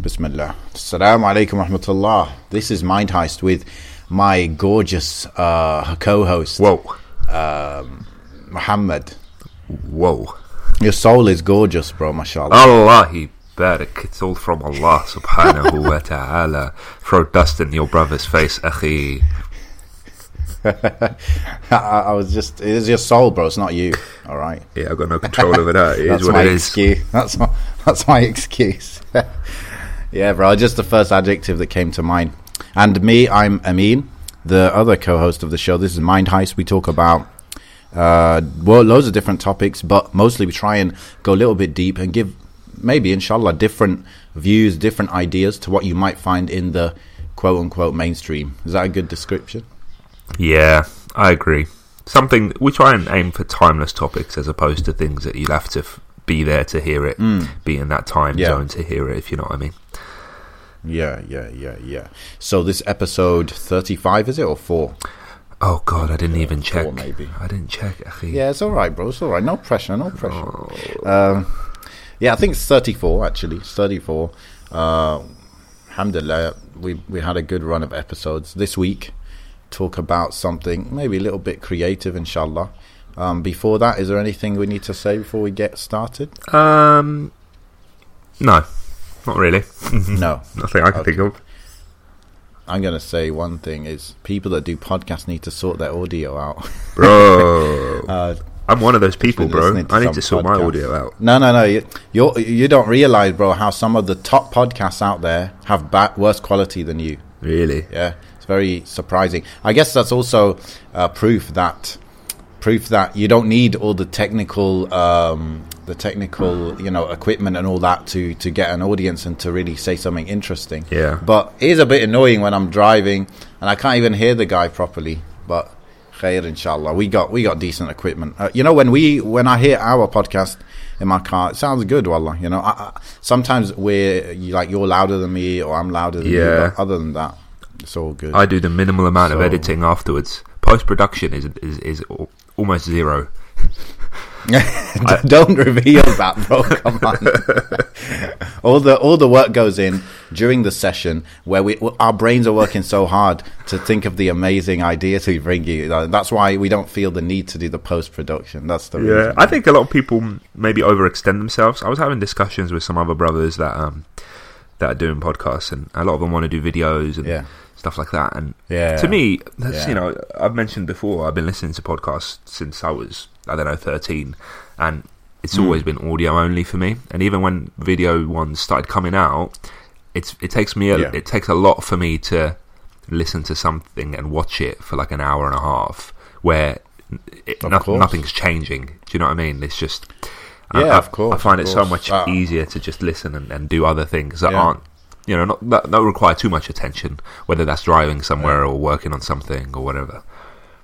Bismillah. Assalamu alaikum rahmatullah. This is Mind Heist with my gorgeous uh, co-host. Whoa. Um, Muhammad. Whoa. Your soul is gorgeous, bro, mashallah. Allahi barak. It's all from Allah subhanahu wa ta'ala. Throw dust in your brother's face, akhi. I, I was just, it is your soul, bro. It's not you. All right. Yeah, I've got no control over that. It that's is what my it is. excuse. That's my, that's my excuse. Yeah, bro. Just the first adjective that came to mind. And me, I'm Amin, the other co-host of the show. This is Mind Heist. We talk about uh, well, loads of different topics, but mostly we try and go a little bit deep and give maybe, inshallah, different views, different ideas to what you might find in the quote unquote mainstream. Is that a good description? Yeah, I agree. Something we try and aim for timeless topics as opposed to things that you'd have to f- be there to hear it, be in that time Yeah. zone to hear it. If you know what I mean. Yeah, yeah, yeah, yeah. So this episode 35, is it, or 4? Oh God, I didn't even four check. maybe. I didn't check. Yeah, it's all right, bro. It's all right. No pressure, no pressure. Oh. Um, yeah, I think it's 34, actually. It's 34. Uh, alhamdulillah, we, we had a good run of episodes this week. Talk about something maybe a little bit creative, inshallah. Um, before that, is there anything we need to say before we get started? Um, no, not really. no. Nothing I can Okay. think of. I'm going to say one thing is people that do podcasts need to sort their audio out. Bro, uh, I'm one of those people, bro. I need to sort my audio out. No, no, no. You you're, you don't realize, bro, how some of the top podcasts out there have ba- worse quality than you. Really? Yeah, it's very surprising. I guess that's also uh, proof that proof that you don't need all the technical um, the technical you know equipment and all that to to get an audience and to really say something interesting. Yeah. But it is a bit annoying when I'm driving and I can't even hear the guy properly. But khair inshallah, we got we got decent equipment. Uh, you know when we when I hear our podcast in my car, it sounds good. Wallah, you know. I, I, sometimes we're you, like you're louder than me or I'm louder than you. Yeah. But other than that, it's all good. I do the minimal amount of editing afterwards. Post production is, is is almost zero. Don't reveal that, bro. Come on. all the all the work goes in during the session where we our brains are working so hard to think of the amazing ideas we bring you. That's why we don't feel the need to do the post production. That's the Yeah, reason. I think a lot of people maybe overextend themselves. I was having discussions with some other brothers that um that are doing podcasts, and a lot of them want to do videos and Yeah. stuff like that. And Yeah. to me, that's Yeah. you know, I've mentioned before, I've been listening to podcasts since I was I don't know thirteen, and it's Hmm. always been audio only for me. And even when video ones started coming out, it's it takes me a, Yeah. it takes a lot for me to listen to something and watch it for like an hour and a half where it, no- nothing's changing. Do you know what I mean? It's just I- Yeah, I, of course, I find it so much Uh, easier to just listen and, and do other things that Yeah. aren't you know not that, that require too much attention, whether that's driving somewhere or working on something or whatever.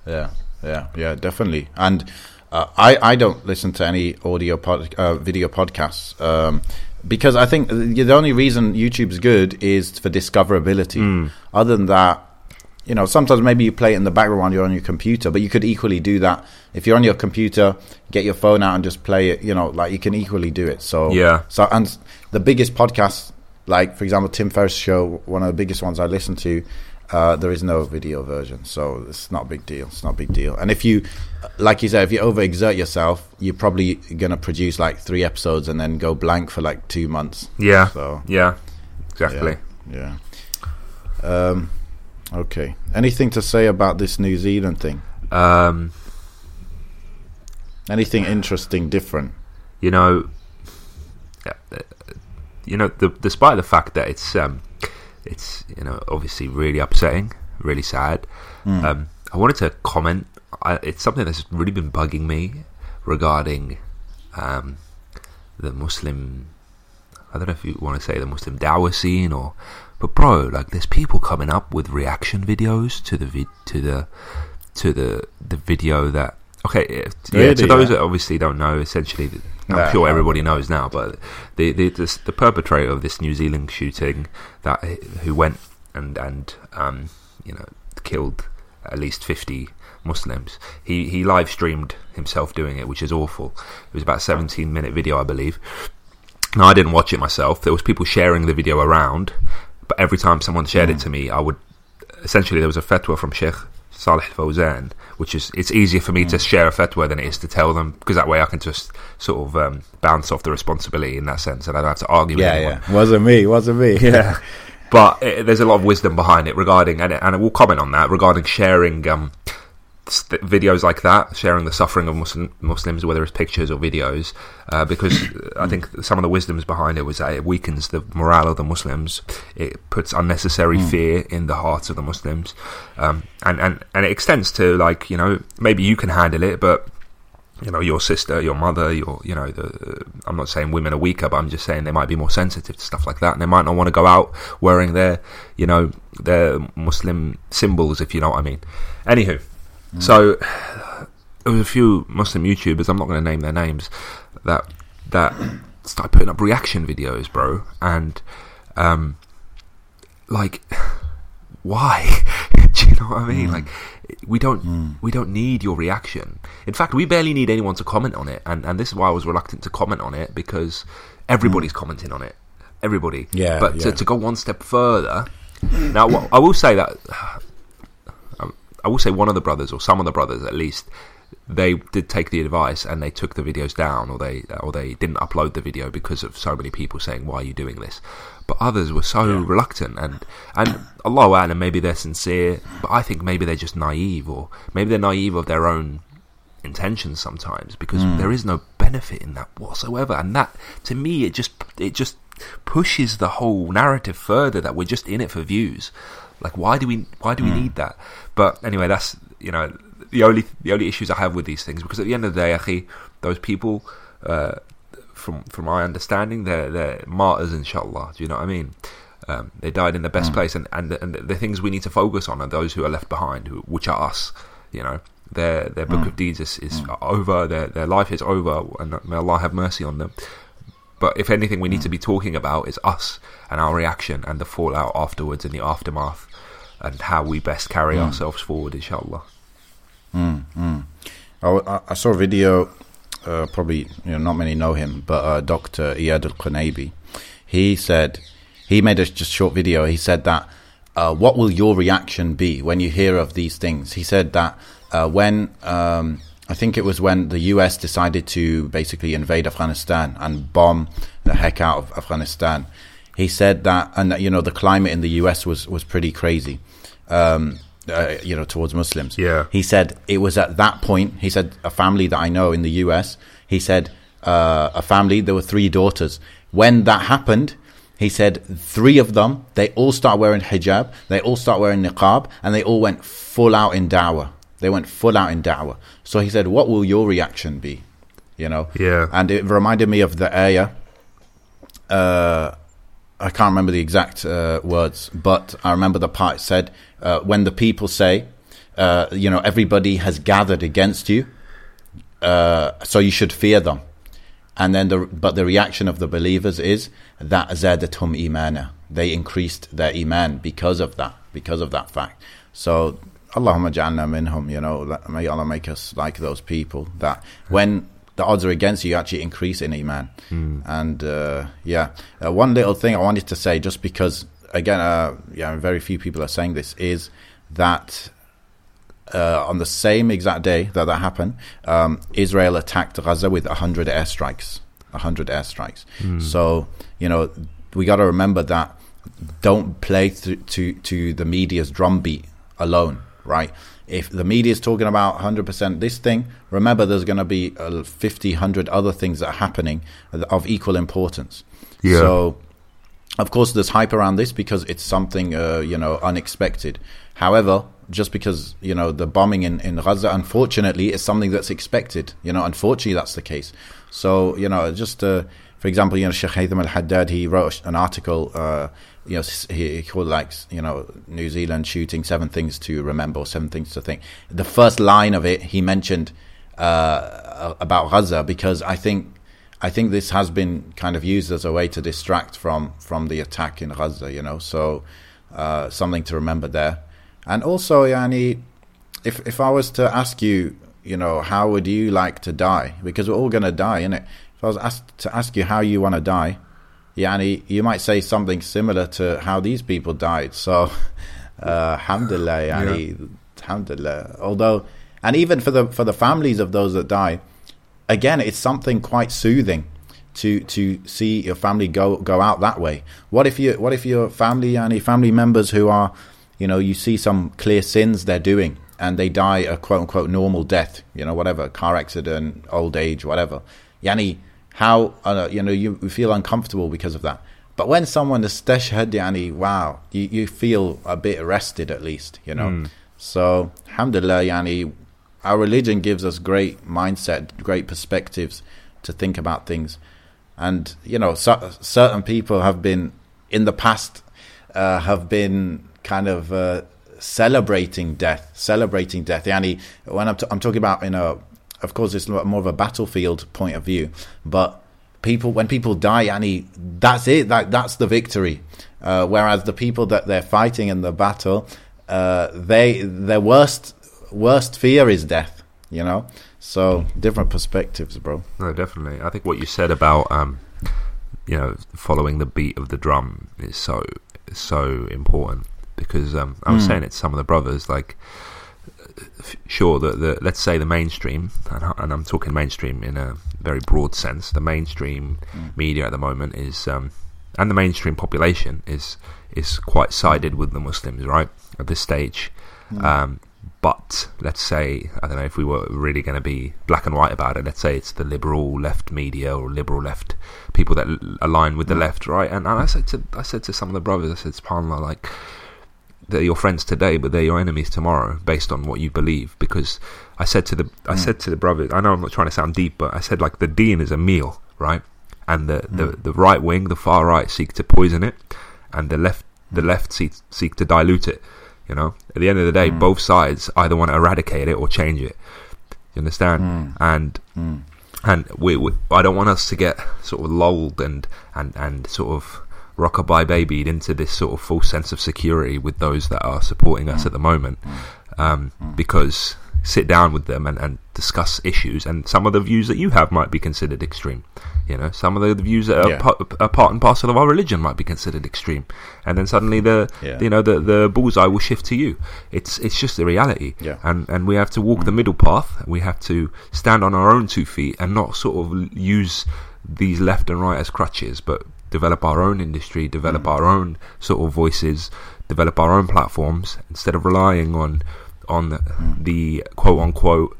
Yeah, yeah, yeah, definitely. And uh, I I don't listen to any audio pod, uh, video podcasts um, because I think the the only reason YouTube's good is for discoverability. Other than that, you know, sometimes maybe you play it in the background while you're on your computer, but you could equally do that if you're on your computer. Get your phone out and just play it. You know, like you can equally do it. So Yeah. So and the biggest podcasts, like for example, Tim Ferriss show, one of the biggest ones I listen to. Uh, there is no video version, so it's not a big deal. It's not a big deal. And if you, like you said, if you overexert yourself, you're probably gonna produce like three episodes and then go blank for like two months. Yeah, So yeah, exactly. yeah. Um, okay. Anything to say about this New Zealand thing? Um, Anything interesting, different? you know, uh, uh, you know, the, despite the fact that it's um, it's you know obviously really upsetting, really sad. Um, I wanted to comment. I, it's something that's really been bugging me regarding um, the Muslim. I don't know if you want to say the Muslim dawah scene or, but bro, like there's people coming up with reaction videos to the vid, to the to the the video that okay yeah Really? to those that obviously don't know essentially I'm Yeah. sure everybody knows now but the the the, the perpetrator of this New Zealand shooting that who went and and um you know killed at least 50 Muslims he he live streamed himself doing it which is awful it was about a 17 minute video I believe Now, I didn't watch it myself. There was people sharing the video around, but every time someone shared it to me, I would essentially there was a fatwa from Sheikh Salih Fawzan, which is it's easier for me to share a fatwa than it is to tell them because that way I can just sort of um, bounce off the responsibility in that sense, and I don't have to argue Yeah, with anyone. yeah. Wasn't me. Wasn't me. Yeah. But uh there's a lot of wisdom behind it regarding, and, and we'll comment on that regarding sharing um, st- videos like that, sharing the suffering of Muslim, Muslims, whether it's pictures or videos, uh, because I think some of the wisdoms behind it was that it weakens the morale of the Muslims, it puts unnecessary fear in the hearts of the Muslims, um, and, and, and it extends to like you know maybe you can handle it, but you know your sister, your mother, your you know the. I'm not saying women are weaker, but I'm just saying they might be more sensitive to stuff like that, and they might not want to go out wearing their you know their Muslim symbols, if you know what I mean. Anywho, Mm. so there was a few Muslim YouTubers. I'm not going to name their names that that started putting up reaction videos, bro, and um, like why? Do you know what I mean? Mm. Like, we don't mm. we don't need your reaction. In fact, we barely need anyone to comment on it, and and this is why I was reluctant to comment on it because everybody's commenting on it. Everybody, Yeah, But To, yeah. to go one step further, now I will say that I will say one of the brothers or some of the brothers at least they did take the advice and they took the videos down or they or they didn't upload the video because of so many people saying why are you doing this? But others were so reluctant and and Allah Alam maybe they're sincere but I think maybe they're just naive or maybe they're naive of their own intentions sometimes because hmm. there is no benefit in that whatsoever. And that to me it just it just pushes the whole narrative further that we're just in it for views like why do we why do we need that? But anyway that's you know the only the only issues I have with these things because at the end of the day akhi, those people uh, from from my understanding they're they're martyrs inshallah. Do you know what I mean? Um, they died in the best place and, and and the things we need to focus on are those who are left behind who, which are us you know? Their their book of deeds is, is over their their life is over and may Allah have mercy on them but if anything we need to be talking about is us and our reaction and the fallout afterwards and the aftermath and how we best carry ourselves forward inshallah I, I- I saw a video. Uh, probably you know not many know him, but uh, Dr. Iyad Al Qunaybi. He said he made a just short video. He said that uh, what will your reaction be when you hear of these things? He said that uh, when um, I think it was when the U.S. decided to basically invade Afghanistan and bomb the heck out of Afghanistan. He said that, and you know the climate in the U.S. was was pretty crazy. Um, uh, you know, towards Muslims. Yeah. He said it was at that point. He said a family that I know in the U.S. He said uh, a family. There were three daughters. When that happened, he said three of them. They all start wearing hijab. They all start wearing niqab, and they all went full out in dawah. They went full out in dawah. So he said, "What will your reaction be?" You know. Yeah. And it reminded me of the ayah. Uh, I can't remember the exact uh, words, but I remember the part said, uh, "When the people say, uh, you know, everybody has gathered against you, uh, so you should fear them." And then, the but the reaction of the believers is that zadahum imana. They increased their iman because of that, because of that fact. So, Allahumma ja'alna minhum. You know, may Allah make us like those people that when the odds are against you, you actually increase in iman. And uh, yeah, uh, one little thing I wanted to say, just because again, uh, yeah, very few people are saying this, is that uh, on the same exact day that that happened, um, Israel attacked Gaza with 100 airstrikes. 100 airstrikes. So, you know, we got to remember that don't play th- to, to the media's drumbeat alone, right? If the media is talking about 100% this thing, remember there's going to be uh, 50, 100 other things that are happening of equal importance. Yeah. So, of course, there's hype around this because it's something uh, you know unexpected. However, just because you know the bombing in in Gaza, unfortunately, is something that's expected. You know, unfortunately, that's the case. So you know, just uh, for example, you know, Sheikh Haytham Al Haddad, he wrote an article. Uh, you know, he, he called like you know New Zealand shooting seven things to remember, seven things to think. The first line of it, he mentioned uh, about Gaza because I think I think this has been kind of used as a way to distract from from the attack in Gaza, you know. So uh, something to remember there. And also, Yani, if if I was to ask you, you know, how would you like to die? Because we're all going to die, innit? If I was asked to ask you how you want to die, yani, you might say something similar to how these people died. So, uh, alhamdulillah, yani, yeah. alhamdulillah. Although, and even for the for the families of those that die, again, it's something quite soothing to to see your family go go out that way. What if you what if your family any family members who are, you know, you see some clear sins they're doing and they die a quote unquote normal death, you know, whatever, car accident, old age, whatever. Yani, how uh, you know you feel uncomfortable because of that. But when someone is yani, wow, you, you feel a bit arrested at least, you know. Mm. So, alhamdulillah, yani, our religion gives us great mindset, great perspectives to think about things. And, you know, so, certain people have been, in the past, uh, have been kind of uh, celebrating death, celebrating death. Yani, when I'm, t- I'm talking about, you know, of course, it's more of a battlefield point of view, but people, when people die, yani, that's it, that, that's the victory. Uh, whereas the people that they're fighting in the battle, uh, they, their worst worst fear is death. You know, so different perspectives, bro. No, definitely. I think what you said about um, you know, following the beat of the drum is so so important because um, I was mm. saying it to some of the brothers, like sure that the let's say the mainstream, and, and, I'm talking mainstream in a very broad sense. The mainstream mm. media at the moment is, um, and the mainstream population is is quite sided with the Muslims, right? At this stage, mm. um, but let's say, I don't know if we were really going to be black and white about it, let's say it's the liberal left media or liberal left people that align with the mm. left, right? And, and I said to I said to some of the brothers, I said, SubhanAllah, like, they're your friends today, but they're your enemies tomorrow, based on what you believe. Because I said to the I mm. said to the brothers, I know I'm not trying to sound deep, but I said like the Deen is a meal, right? And the, mm. the, the right wing, the far right, seek to poison it, and the left the mm. left seek, seek to dilute it. You know, at the end of the day, mm. both sides either want to eradicate it or change it. You understand? Mm. And mm. and we, we, I don't want us to get sort of lulled and and and sort of rockabye babied into this sort of false sense of security with those that are supporting us mm. at the moment, mm. um, mm. because sit down with them and, and discuss issues. And some of the views that you have might be considered extreme. You know, some of the views that are, yeah. part, are part and parcel of our religion might be considered extreme. And then suddenly the yeah. you know the the bullseye will shift to you. It's it's just the reality. Yeah. And and we have to walk mm. the middle path. We have to stand on our own two feet and not sort of use these left and right as crutches, but develop our own industry, develop mm. our own sort of voices, develop our own platforms instead of relying on on the, mm. the quote unquote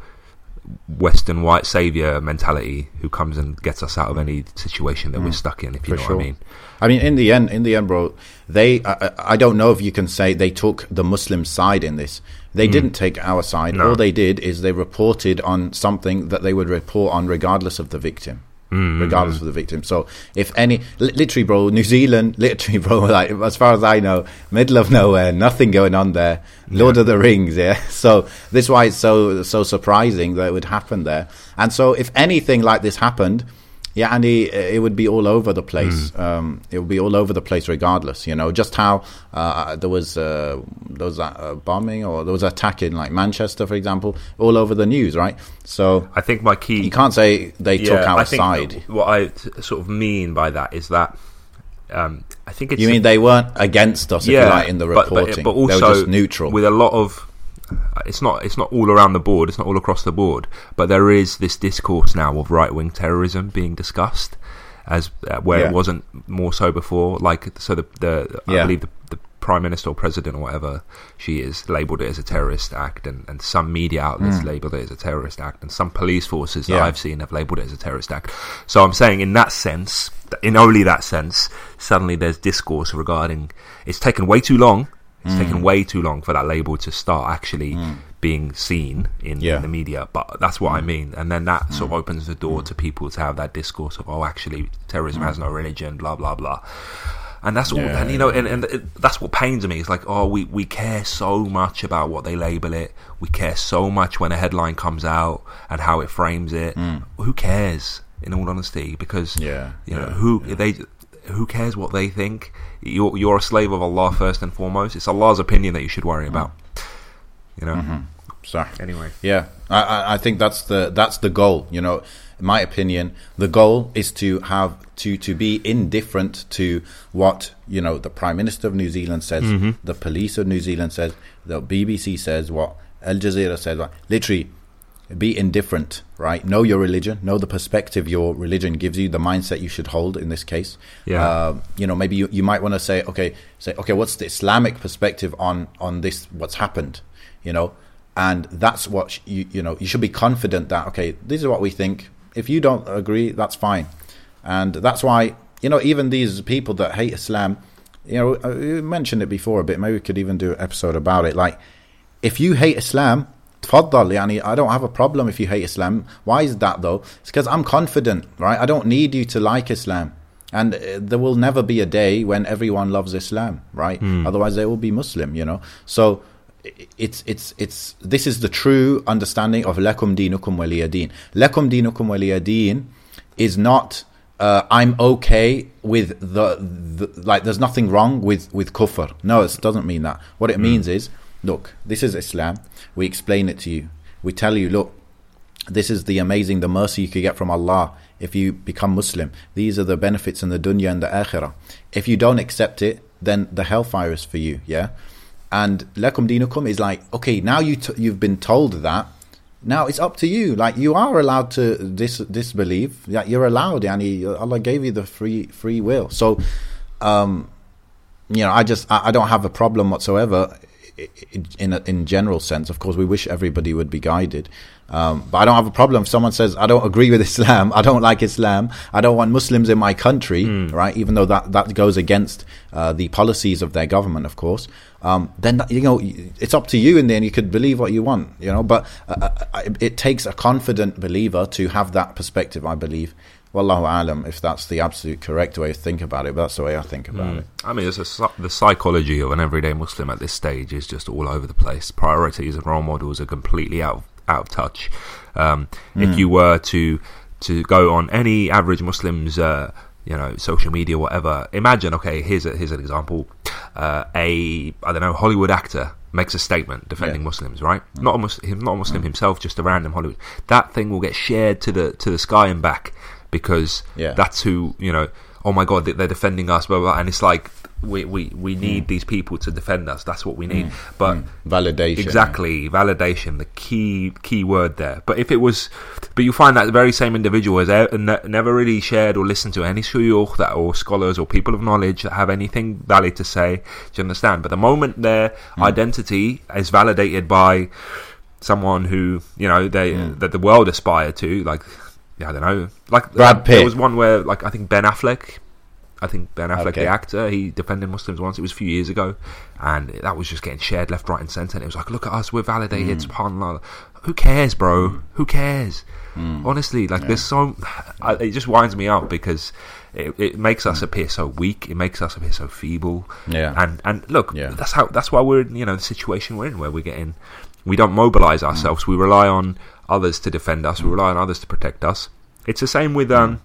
Western white savior mentality who comes and gets us out of any situation that mm. we're stuck in. If you For know sure. what I mean. I mean, in the end, in the end, bro, they. I, I, don't know if you can say they took the Muslim side in this. They mm. didn't take our side. No. All they did is they reported on something that they would report on, regardless of the victim. Mm-hmm. regardless of the victim. So if any, literally, bro, New Zealand, literally, bro, like as far as I know, middle of nowhere, nothing going on there. Lord yeah. of the Rings, yeah. So this is why it's so so surprising that it would happen there. And so if anything like this happened, yeah, and he, it would be all over the place. Mm. Um, it would be all over the place, regardless. You know, just how uh, there was uh, there was a bombing or there was attack in like Manchester, for example, all over the news, right? So I think my key. You can't say they yeah, took our side. What I sort of mean by that is that. Um, I think it's. You mean they weren't against us, yeah, like, in the reporting? But, but, but also, they were just neutral. With a lot of it's not it's not all around the board. It's not all across the board, but there is this discourse now of right wing terrorism being discussed, as uh, where yeah. it wasn't more so before. Like so, the, the yeah. I believe the, the prime minister or president or whatever she is labelled it as a terrorist act, and, and some media outlets mm. labelled it as a terrorist act, and some police forces that yeah. I've seen have labelled it as a terrorist act. So I'm saying, in that sense, in only that sense, suddenly there's discourse regarding it's taken way too long it's mm. taken way too long for that label to start actually mm. being seen in, yeah. in, the media. But that's what mm. I mean. And then that sort of mm. opens the door to people to have that discourse of, oh, actually, terrorism has mm. no religion, blah, blah, blah. And that's all, yeah, and you know, and, and it, that's what pains me. It's like, oh, we, we care so much about what they label it. We care so much when a headline comes out and how it frames it. Mm. Who cares? In all honesty, because yeah, you know who they who cares what they think? You're, you're a slave of Allah first and foremost. It's Allah's opinion that you should worry about. You know. Mm-hmm. So anyway, yeah, I, I think that's the that's the goal. You know, in my opinion, the goal is to have to to be indifferent to what you know the Prime Minister of New Zealand says, Mm-hmm. the police of New Zealand says, the BBC says, what Al Jazeera says. What, literally, be indifferent, right? Know your religion, know the perspective your religion gives you, the mindset you should hold in this case. Yeah. Uh, you know, maybe you, you might want to say, okay, say, okay, what's the Islamic perspective on on this? What's happened? You know, and that's what sh- you you know you should be confident that okay, this is what we think. If you don't agree, that's fine, and that's why you know even these people that hate Islam, you know, uh, you mentioned it before a bit. Maybe we could even do an episode about it. Like, if you hate Islam, تفضل يعني I don't have a problem if you hate Islam. Why is that though? It's because I'm confident, right? I don't need you to like Islam. And uh, there will never be a day when everyone loves Islam, right? Otherwise they will be Muslim, you know. So i- it's it's it's this is the true understanding of lakum dinukum waliyadin. Lakum dinukum waliyadin is not uh, I'm okay with the, the like. There's nothing wrong with with kufr. No, it doesn't mean that. What it means is, look, this is Islam. We explain it to you. We tell you, look, this is the amazing, the mercy you could get from Allah if you become Muslim. These are the benefits in the dunya and the akhirah. If you don't accept it, then the hellfire is for you. Yeah, and lakum dinukum is like, okay, now you t- you've been told that. Now it's up to you. Like you are allowed to dis- disbelieve. Yeah, you're allowed. Yani Allah gave you the free free will. So, um, you know, I just I, I don't have a problem whatsoever in a, in general sense. Of course, we wish everybody would be guided, um, but I don't have a problem if someone says I don't agree with Islam, I don't like Islam, I don't want Muslims in my country, right? Even though that that goes against uh, the policies of their government, of course. Um, then you know it's up to you in the end. You could believe what you want, you know. But uh, uh, it takes a confident believer to have that perspective. I believe. Wallahu alam, if that's the absolute correct way to think about it. But that's the way I think about it. I mean, it's a, the psychology of an everyday Muslim at this stage is just all over the place. Priorities and role models are completely out of, out of touch. Um, If you were to to go on any average Muslim's, uh, you know, social media, whatever, imagine. Okay, here's a, here's an example. Uh, a I don't know Hollywood actor makes a statement defending Yeah. Muslims, right? Not a Muslim, not a Muslim himself, just a random Hollywood. That thing will get shared to the to the sky and back because Yeah. that's who you know. Oh my God, they- they're defending us, blah blah. blah. And it's like we we, we need these people to defend us. That's what we need. But Validation. exactly validation, the key key word there. But if it was, but you find that the very same individual has ne- never really shared or listened to any shuyukh that or scholars or people of knowledge that have anything valid to say. Do you understand? But the moment their Hmm. identity is validated by someone who you know they Hmm. that the world aspire to, like yeah, I don't know, like Brad um, There was one where like I think Ben Affleck. I think Ben Affleck, Okay. the actor, he defended Muslims once. It was a few years ago, and that was just getting shared left, right, and centre. And it was like, look at us, we're validated. Hmm. Subhanallah. Who cares, bro? Hmm. Who cares? Hmm. Honestly, like there's so. I, it just winds me up because it, it makes us appear so weak. It makes us appear so feeble. Yeah. And and look, Yeah. that's how. That's why we're in, you know the situation we're in, where we're getting. We don't mobilise ourselves. We rely on others to defend us. We rely on others to protect us. It's the same with um,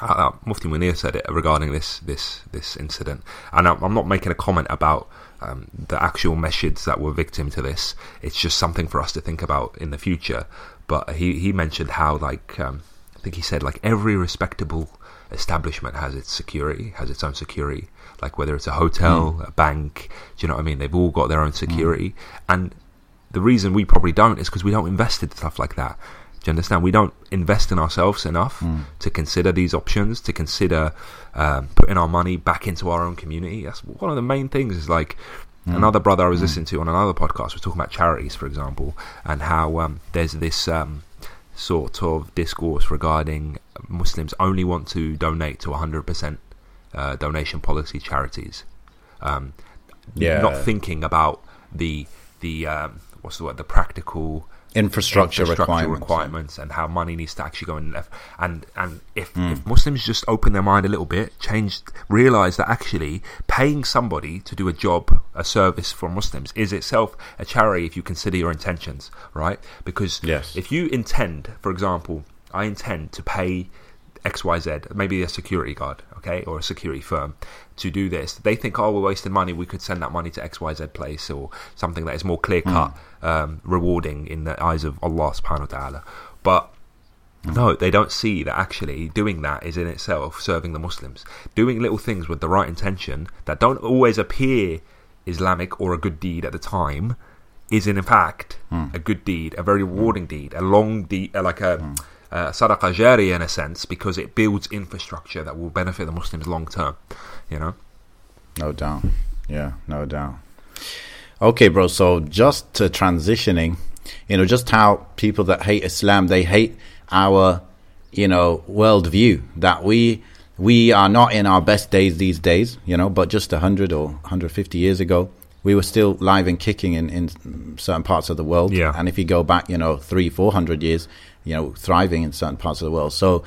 uh, Mufti Munir said it regarding this this this incident, and I'm, I'm not making a comment about um, the actual masjids that were victim to this. It's just something for us to think about in the future. But he he mentioned how like um, I think he said like every respectable establishment has its security, has its own security. Like whether it's a hotel, a bank, do you know what I mean? They've all got their own security, and the reason we probably don't is because we don't invest in stuff like that. Do you understand? We don't invest in ourselves enough to consider these options, to consider um, putting our money back into our own community. That's one of the main things. Is like another brother I was listening to on another podcast was talking about charities, for example, and how um, there's this um, sort of discourse regarding Muslims only want to donate to 100% uh, donation policy charities. Um, Yeah. not thinking about the the um, what's the word the practical Infrastructure, requirements. requirements and how money needs to actually go in left and and if, Hmm. if Muslims just open their mind a little bit change realize that actually paying somebody to do a job a service for Muslims is itself a charity if you consider your intentions right because Yes. if you intend for example I intend to pay XYZ, maybe a security guard, okay, or a security firm to do this. They think, oh, we're wasting money. We could send that money to XYZ place or something that is more clear cut, hmm. um, rewarding in the eyes of Allah subhanahu wa ta'ala. But hmm. No, they don't see that actually doing that is in itself serving the Muslims. Doing little things with the right intention that don't always appear Islamic or a good deed at the time is in fact hmm. a good deed, a very rewarding deed, a long deed, like a, Uh, a sadaqah jari in a sense, because it builds infrastructure that will benefit the Muslims long term. You know. No doubt. Yeah, no doubt. Okay, bro. So just to transitioning, you know, just how people that hate Islam, they hate our, you know, worldview that we we are not in our best days these days, you know, but just 100 or 150 years ago, we were still live and kicking in, in certain parts of the world. Yeah. And if you go back, you know, three, 400 years, you know, thriving in certain parts of the world. So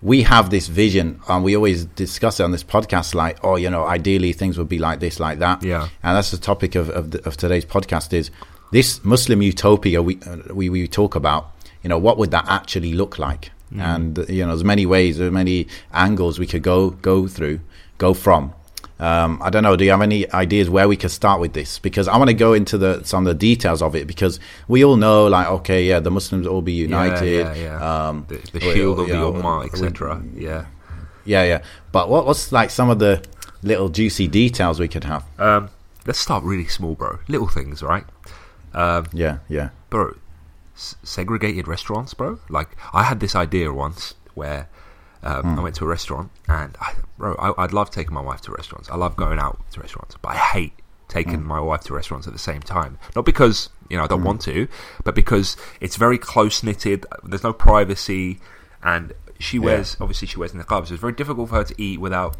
we have this vision and we always discuss it on this podcast like, oh, you know, ideally things would be like this, like that. Yeah. And that's the topic of, of, the, of today's podcast is this Muslim utopia we, uh, we, we talk about, you know, what would that actually look like? And, uh, you know, there's many ways, there's many angles we could go, go through, go from. Um, I don't know. Do you have any ideas where we could start with this? Because I want to go into the some of the details of it because we all know, like, okay, yeah, the Muslims all be united. Yeah, yeah, yeah. Um, the, the shield of the know, etc. Yeah. Yeah, yeah. But what what's like some of the little juicy details we could have? Um, let's start really small, bro. Little things, right? Um, Yeah, yeah. bro, s- segregated restaurants, bro. Like I had this idea once where um, I went to a restaurant and I, bro, I, I'd love taking my wife to restaurants. I love going out to restaurants, but I hate taking my wife to restaurants at the same time. Not because you know I don't want to, but because it's very close knitted. There's no privacy, and she wears obviously she wears in niqab, so it's very difficult for her to eat without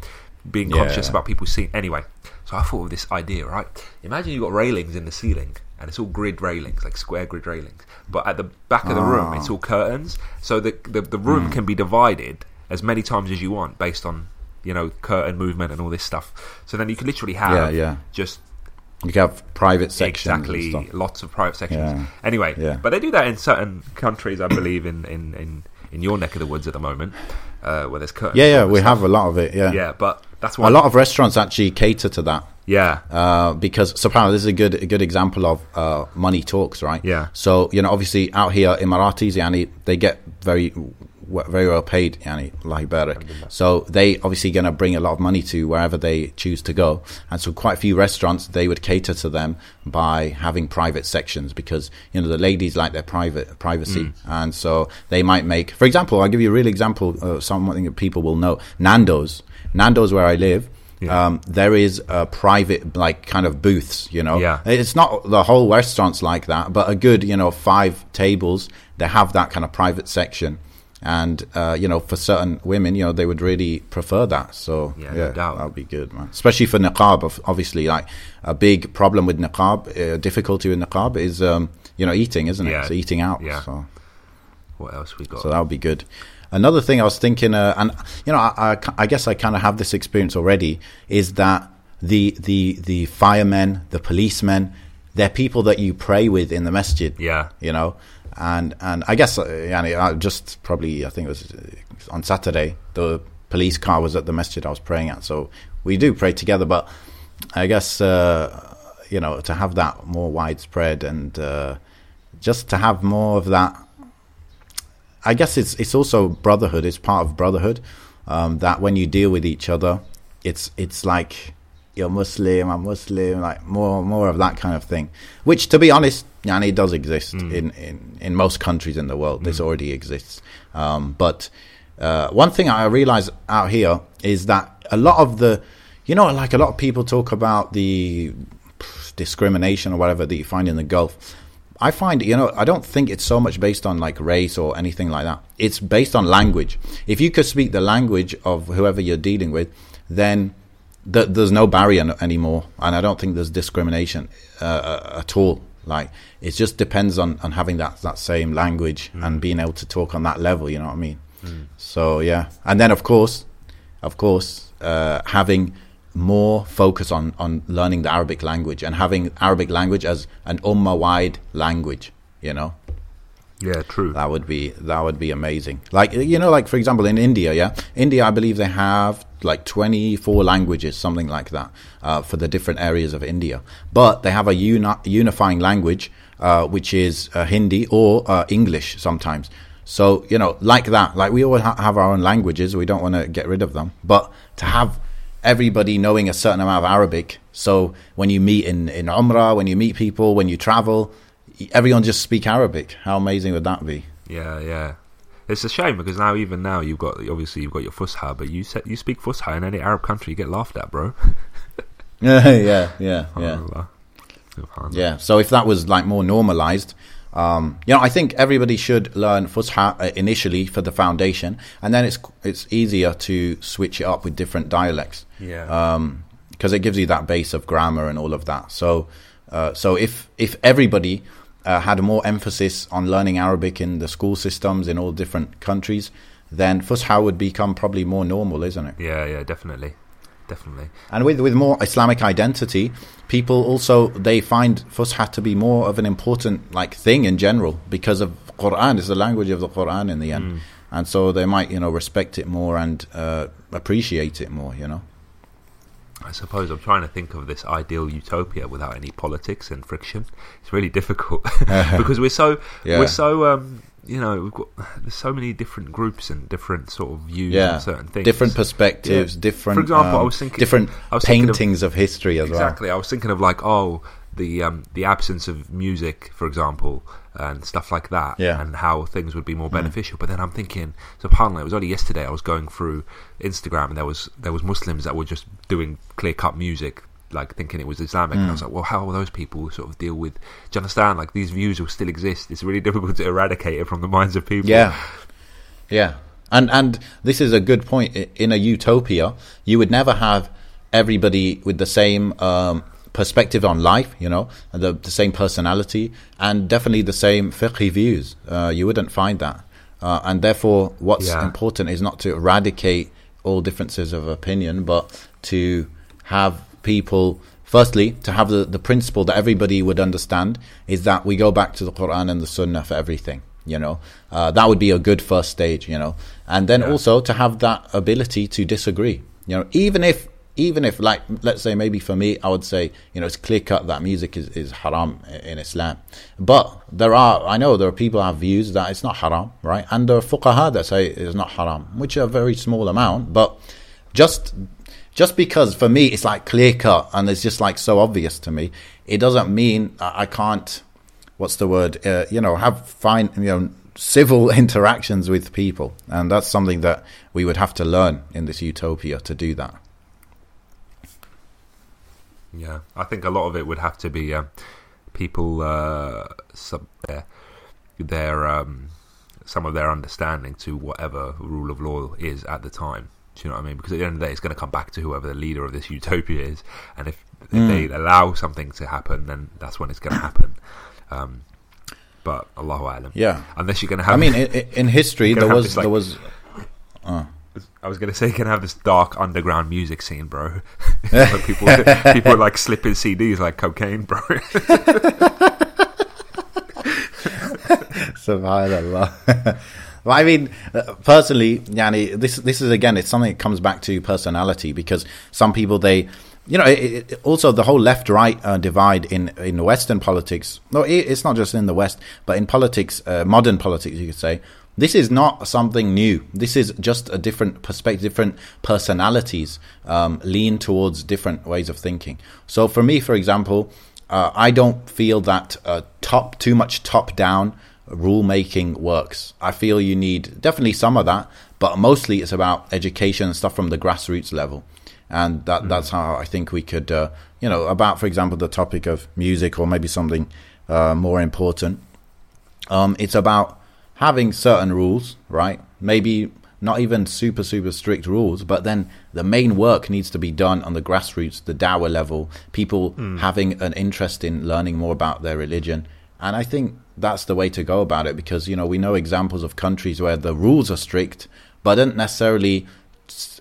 being Yeah. conscious about people seeing. Anyway, so I thought of this idea. Right, imagine you've got railings in the ceiling, and it's all grid railings, like square grid railings. But at the back of the room, Ah. it's all curtains, so the the, the room Hmm. can be divided as many times as you want based on you know curtain movement and all this stuff. So then you could literally have Yeah, yeah. just You can have private sections. exactly lots of private sections. Yeah. Anyway, Yeah. but they do that in certain countries, I believe, in in, in, in your neck of the woods at the moment, uh, where there's curtains. Yeah, yeah. We stuff. have a lot of it. Yeah. Yeah, but that's why A lot of restaurants actually cater to that. yeah, Uh, because so subhanAllah, this is a good a good example of uh, money talks, right? Yeah. So you know, obviously out here, Emiratis, yani, they get very very well paid, yani, barak. So they obviously going to bring a lot of money to wherever they choose to go, and so quite a few restaurants they would cater to them by having private sections because you know the ladies like their private privacy, and so they might make, for example, I'll give you a real example of something that people will know. Nando's, Nando's where I live. Yeah. Um, there is a private like kind of booths you know Yeah. it's not the whole restaurants like that but a good you know five tables they have that kind of private section and uh, you know for certain women you know they would really prefer that so Yeah, yeah, no doubt. that would be good man especially for niqab obviously like a big problem with niqab uh, difficulty with niqab is um, you know eating isn't it Yeah. so eating out Yeah. so what else we got? so that would be good. Another thing I was thinking, uh, and you know, I, I, I guess I kind of have this experience already, is that the the the firemen, the policemen, they're people that you pray with in the masjid. Yeah. you know, and and I guess uh, just probably I think it was uh, on Saturday the police car was at the masjid I was praying at, so we do pray together. But I guess uh, you know to have that more widespread and uh, just to have more of that I guess it's it's also brotherhood. It's part of brotherhood um, that when you deal with each other, it's it's like you're Muslim, I'm Muslim, like more more of that kind of thing. Which, to be honest, yani does exist in, in in most countries in the world. This already exists. Um, but uh, one thing I realize out here is that a lot of the, you know, like a lot of people talk about the discrimination or whatever that you find in the Gulf. I find, you know, I don't think it's so much based on like race or anything like that. It's based on language. If you could speak the language of whoever you're dealing with, then th- there's no barrier anymore. And I don't think there's discrimination uh, uh, at all. Like, it just depends on, on having that, that same language and being able to talk on that level, you know what I mean? So, yeah. And then, of course, of course, uh, having more focus on, on learning the Arabic language and having Arabic language as an ummah wide language, you know, yeah, true. that would be that would be amazing. Like you know, like for example, in India, yeah, India, I believe they have like twenty four languages, something like that, uh, for the different areas of India. But they have a uni- unifying language, uh, which is uh, Hindi or uh, English sometimes. So you know, like that, like we all ha- have our own languages. We don't want to get rid of them, but to have everybody knowing a certain amount of Arabic. So when you meet in in Umrah, when you meet people, when you travel, everyone just speak Arabic. How amazing would that be? Yeah, yeah. It's a shame because now, even now, you've got obviously you've got your Fusha, but you you speak Fusha in any Arab country, you get laughed at, bro. yeah, yeah, yeah, yeah. Yeah. So if that was like more normalized, um, you know, I think everybody should learn Fusha uh, initially for the foundation, and then it's it's easier to switch it up with different dialects. Yeah. Because um, it gives you that base of grammar and all of that. So, uh, so if if everybody uh, had more emphasis on learning Arabic in the school systems in all different countries, then Fusha would become probably more normal, isn't it? Yeah, yeah, definitely, definitely. And with with more Islamic identity, people also they find Fusha to be more of an important like thing in general because of Quran. It's the language of the Quran in the end, mm. and so they might you know respect it more and uh, appreciate it more. You know. I suppose I'm trying to think of this ideal utopia without any politics and friction. It's really difficult because we're so yeah. we're so um, you know we've got there's so many different groups and different sort of views yeah. on certain things, different perspectives, yeah. different. For example, um, I was thinking different was paintings of, of, history as exactly, well. Exactly, I was thinking of like oh the um, the absence of music, for example, and stuff like that, yeah. and how things would be more mm. beneficial. Mm. But then I'm thinking, so apparently it was only yesterday I was going through Instagram and there was there was Muslims that were just doing clear cut music, like thinking it was Islamic. Mm. And I was mm. like, well, how will those people sort of deal with? Do you understand? Like these views will still exist. It's really difficult to eradicate it from the minds of people. Yeah, yeah, and and this is a good point. In a utopia, you would never have everybody with the same. Um, perspective on life, you know, the, the same personality, and definitely the same fiqh views. Uh, you wouldn't find that. Uh, and therefore, what's yeah. important is not to eradicate all differences of opinion, but to have people, firstly, to have the, the principle that everybody would understand is that we go back to the Quran and the Sunnah for everything. You know, uh, that would be a good first stage. You know, and then yeah. also to have that ability to disagree. You know, even if even if like let's say maybe for me i would say you know it's clear cut that music is, is haram in islam. But there are i know there are people have views that it's not haram right? And there are fuqaha that say it's not haram which are a very small amount. But just just because for me it's like clear cut and it's just like so obvious to me it doesn't mean i can't what's the word uh, you know have fine you know civil interactions with people. And that's something that we would have to learn in this utopia to do that yeah, I think a lot of it would have to be uh, people uh, sub their, their um, some of their understanding to whatever rule of law is at the time. Do you know what I mean? Because at the end of the day, it's going to come back to whoever the leader of this utopia is, and if, if mm. they allow something to happen, then that's when it's going to happen. Um, but Allahu Alam. Yeah. Unless you're going to have. I mean, in, in history, there was, like, there was. Uh. I was gonna say you can have this dark underground music scene, bro. people, people like slipping CDs like cocaine, bro. Subhanallah. well, I mean, uh, personally, Yani, this this is again, it's something that comes back to personality because some people they you know, it, it, also the whole left-right uh, divide in in Western politics. No, it, it's not just in the West, but in politics, uh, modern politics, you could say. This is not something new. This is just a different perspective, different personalities um, lean towards different ways of thinking. So, for me, for example, uh, I don't feel that uh, top too much top-down rule making works. I feel you need definitely some of that, but mostly it's about education and stuff from the grassroots level and that mm. that's how I think we could, uh, you know, about for example the topic of music or maybe something uh, more important. Um, it's about having certain rules, right? Maybe not even super super strict rules, but then the main work needs to be done on the grassroots, the Dawa level. People mm. having an interest in learning more about their religion, and I think that's the way to go about it because you know we know examples of countries where the rules are strict, but don't necessarily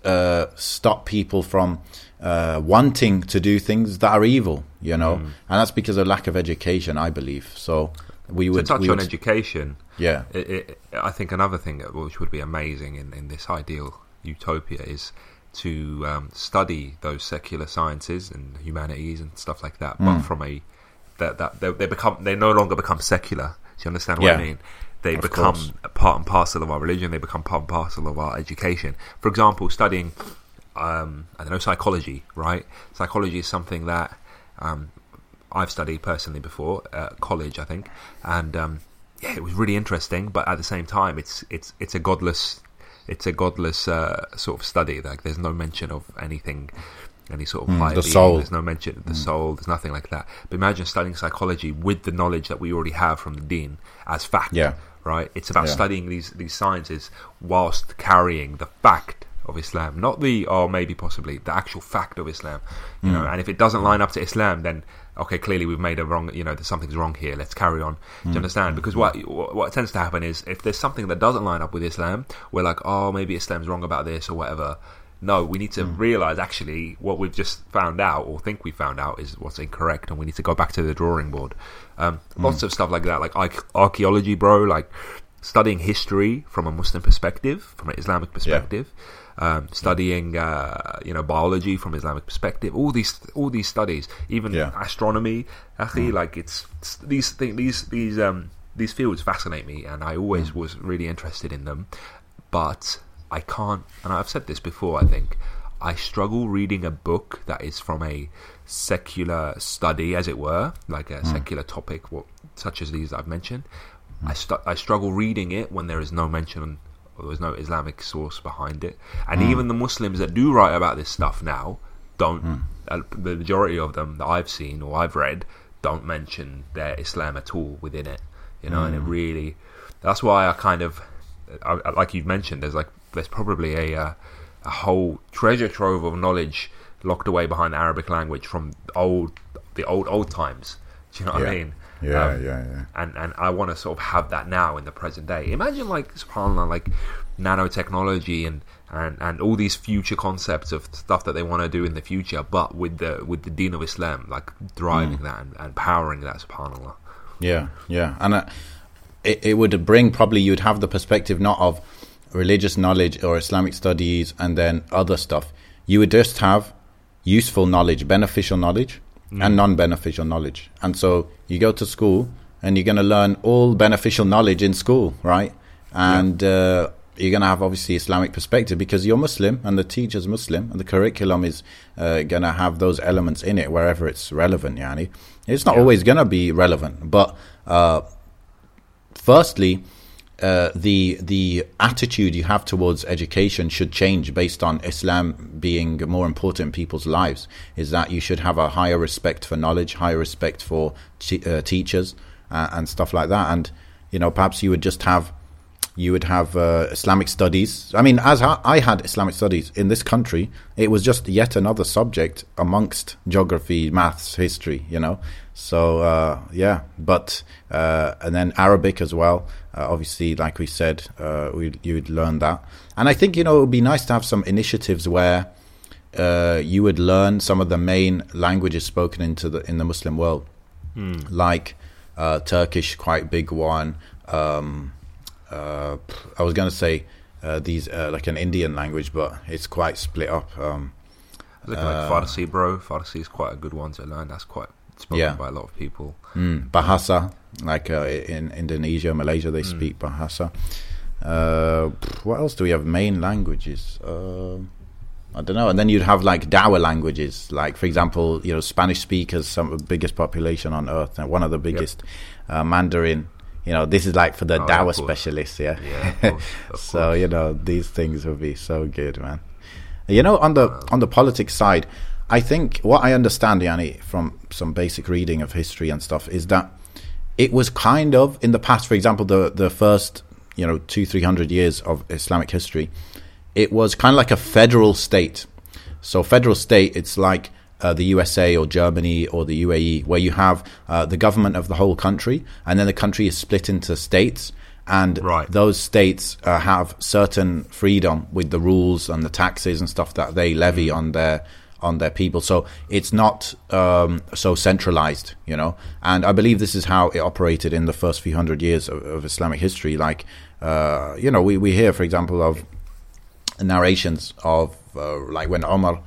uh, stop people from uh, wanting to do things that are evil, you know, mm. and that's because of lack of education, I believe. So we would to touch we on would, education. Yeah, it, it, I think another thing which would be amazing in, in this ideal utopia is to um, study those secular sciences and humanities and stuff like that, mm. but from a that that they, they, become they no longer become secular. Do you understand what yeah. I mean? they Of become course. part and parcel of our religion. They become part and parcel of our education. For example, studying, um, I don't know, psychology. Right? Psychology is something that um, I've studied personally before at college, I think, and um, yeah, it was really interesting. But at the same time, it's it's it's a godless, it's a godless uh, sort of study. Like there's no mention of anything. Any sort of Mm, higher the being. soul. There's no mention of the soul. There's nothing like that. But imagine studying psychology with the knowledge that we already have from the Deen as fact Yeah. right? It's about Yeah. studying these these sciences whilst carrying the fact of Islam, not the or maybe possibly the actual fact of Islam. You Mm. know, and if it doesn't line up to Islam, then okay, clearly we've made a wrong. You know, there's something's wrong here. Let's carry on. Do you understand? Because what what what tends to happen is if there's something that doesn't line up with Islam, we're like, oh, maybe Islam's wrong about this or whatever. No, we need to Mm. realize actually what we've just found out or think we found out is what's incorrect, and we need to go back to the drawing board. Um. Lots of stuff like that, like archaeology, bro, like studying history from a Muslim perspective, from an Islamic perspective, um, studying uh, you know biology from Islamic perspective. All these all these studies, even Yeah. astronomy, akhi, like it's, it's these thing, these these um these fields fascinate me, and I always was really interested in them, but I can't. And I've said this before. I think I struggle reading a book that is from a secular study, as it were, like a secular topic, what, such as these I've mentioned. I, stu- I struggle reading it when there is no mention there's no Islamic source behind it. And even the Muslims that do write about this stuff now don't, uh, the majority of them that I've seen or I've read don't mention their Islam at all within it. You know, and it really, that's why I kind of, I, like you've mentioned, there's like, there's probably a, uh, a whole treasure trove of knowledge locked away behind the Arabic language from old, the old, old times. Do you know what I mean? Yeah, Um, yeah, yeah. and and I want to sort of have that now in the present day. Imagine like subhanallah, like nanotechnology and, and, and all these future concepts of stuff that they want to do in the future, but with the with the Deen of Islam, like driving that and, and powering that subhanallah. Yeah, yeah, and uh, it it would bring probably you'd have the perspective not of religious knowledge or Islamic studies and then other stuff. You would just have useful knowledge, beneficial knowledge, and non-beneficial knowledge. And so you go to school and you're going to learn all beneficial knowledge in school, right? And uh, you're going to have obviously Islamic perspective because you're Muslim and the teacher's Muslim and the curriculum is uh, going to have those elements in it wherever it's relevant. Yani, it's not always going to be relevant, but uh, firstly, uh, the the attitude you have towards education should change based on Islam being more important in people's lives. Is that you should have a higher respect for knowledge, higher respect for uh, teachers, uh, and stuff like that. And you know, perhaps you would just have you would have uh, Islamic studies. I mean, as I had Islamic studies in this country, it was just yet another subject amongst geography, maths, history. You know, so uh, yeah. But uh, and then Arabic as well. Uh, obviously, like we said, uh, we you'd learn that. And I think you know it would be nice to have some initiatives where uh, you would learn some of the main languages spoken into the in the Muslim world, like uh, Turkish, quite big one. Um, I was going to say uh, these uh, like an Indian language, but it's quite split up. Um, Looking like Farsi, bro. Farsi is quite a good one to learn. That's quite spoken Yeah. by a lot of people. mm, Bahasa, like uh, in Indonesia, Malaysia, they speak Bahasa. Uh, what else do we have? Main languages. Uh, I don't know. And then you'd have like Dawa languages, like for example, you know, Spanish speakers, some of the biggest population on earth, and one of the biggest uh, Mandarin. You know, this is like for the Oh, of specialists, yeah. Yeah, of course, of so course. you know, these things will be so good, man. You know, on the on the politics side, I think what I understand, Yanni, from some basic reading of history and stuff, is that it was kind of in the past. For example, the the first you know two three hundred years of Islamic history, it was kind of like a federal state. So federal state, it's like uh, the USA or Germany or the UAE, where you have uh, the government of the whole country, and then the country is split into states, and Right. those states uh, have certain freedom with the rules and the taxes and stuff that they levy on their on their people. So it's not um, so centralized, you know. And I believe this is how it operated in the first few hundred years of, of Islamic history. Like, uh, you know, we, we hear, for example, of narrations of uh, like when Omar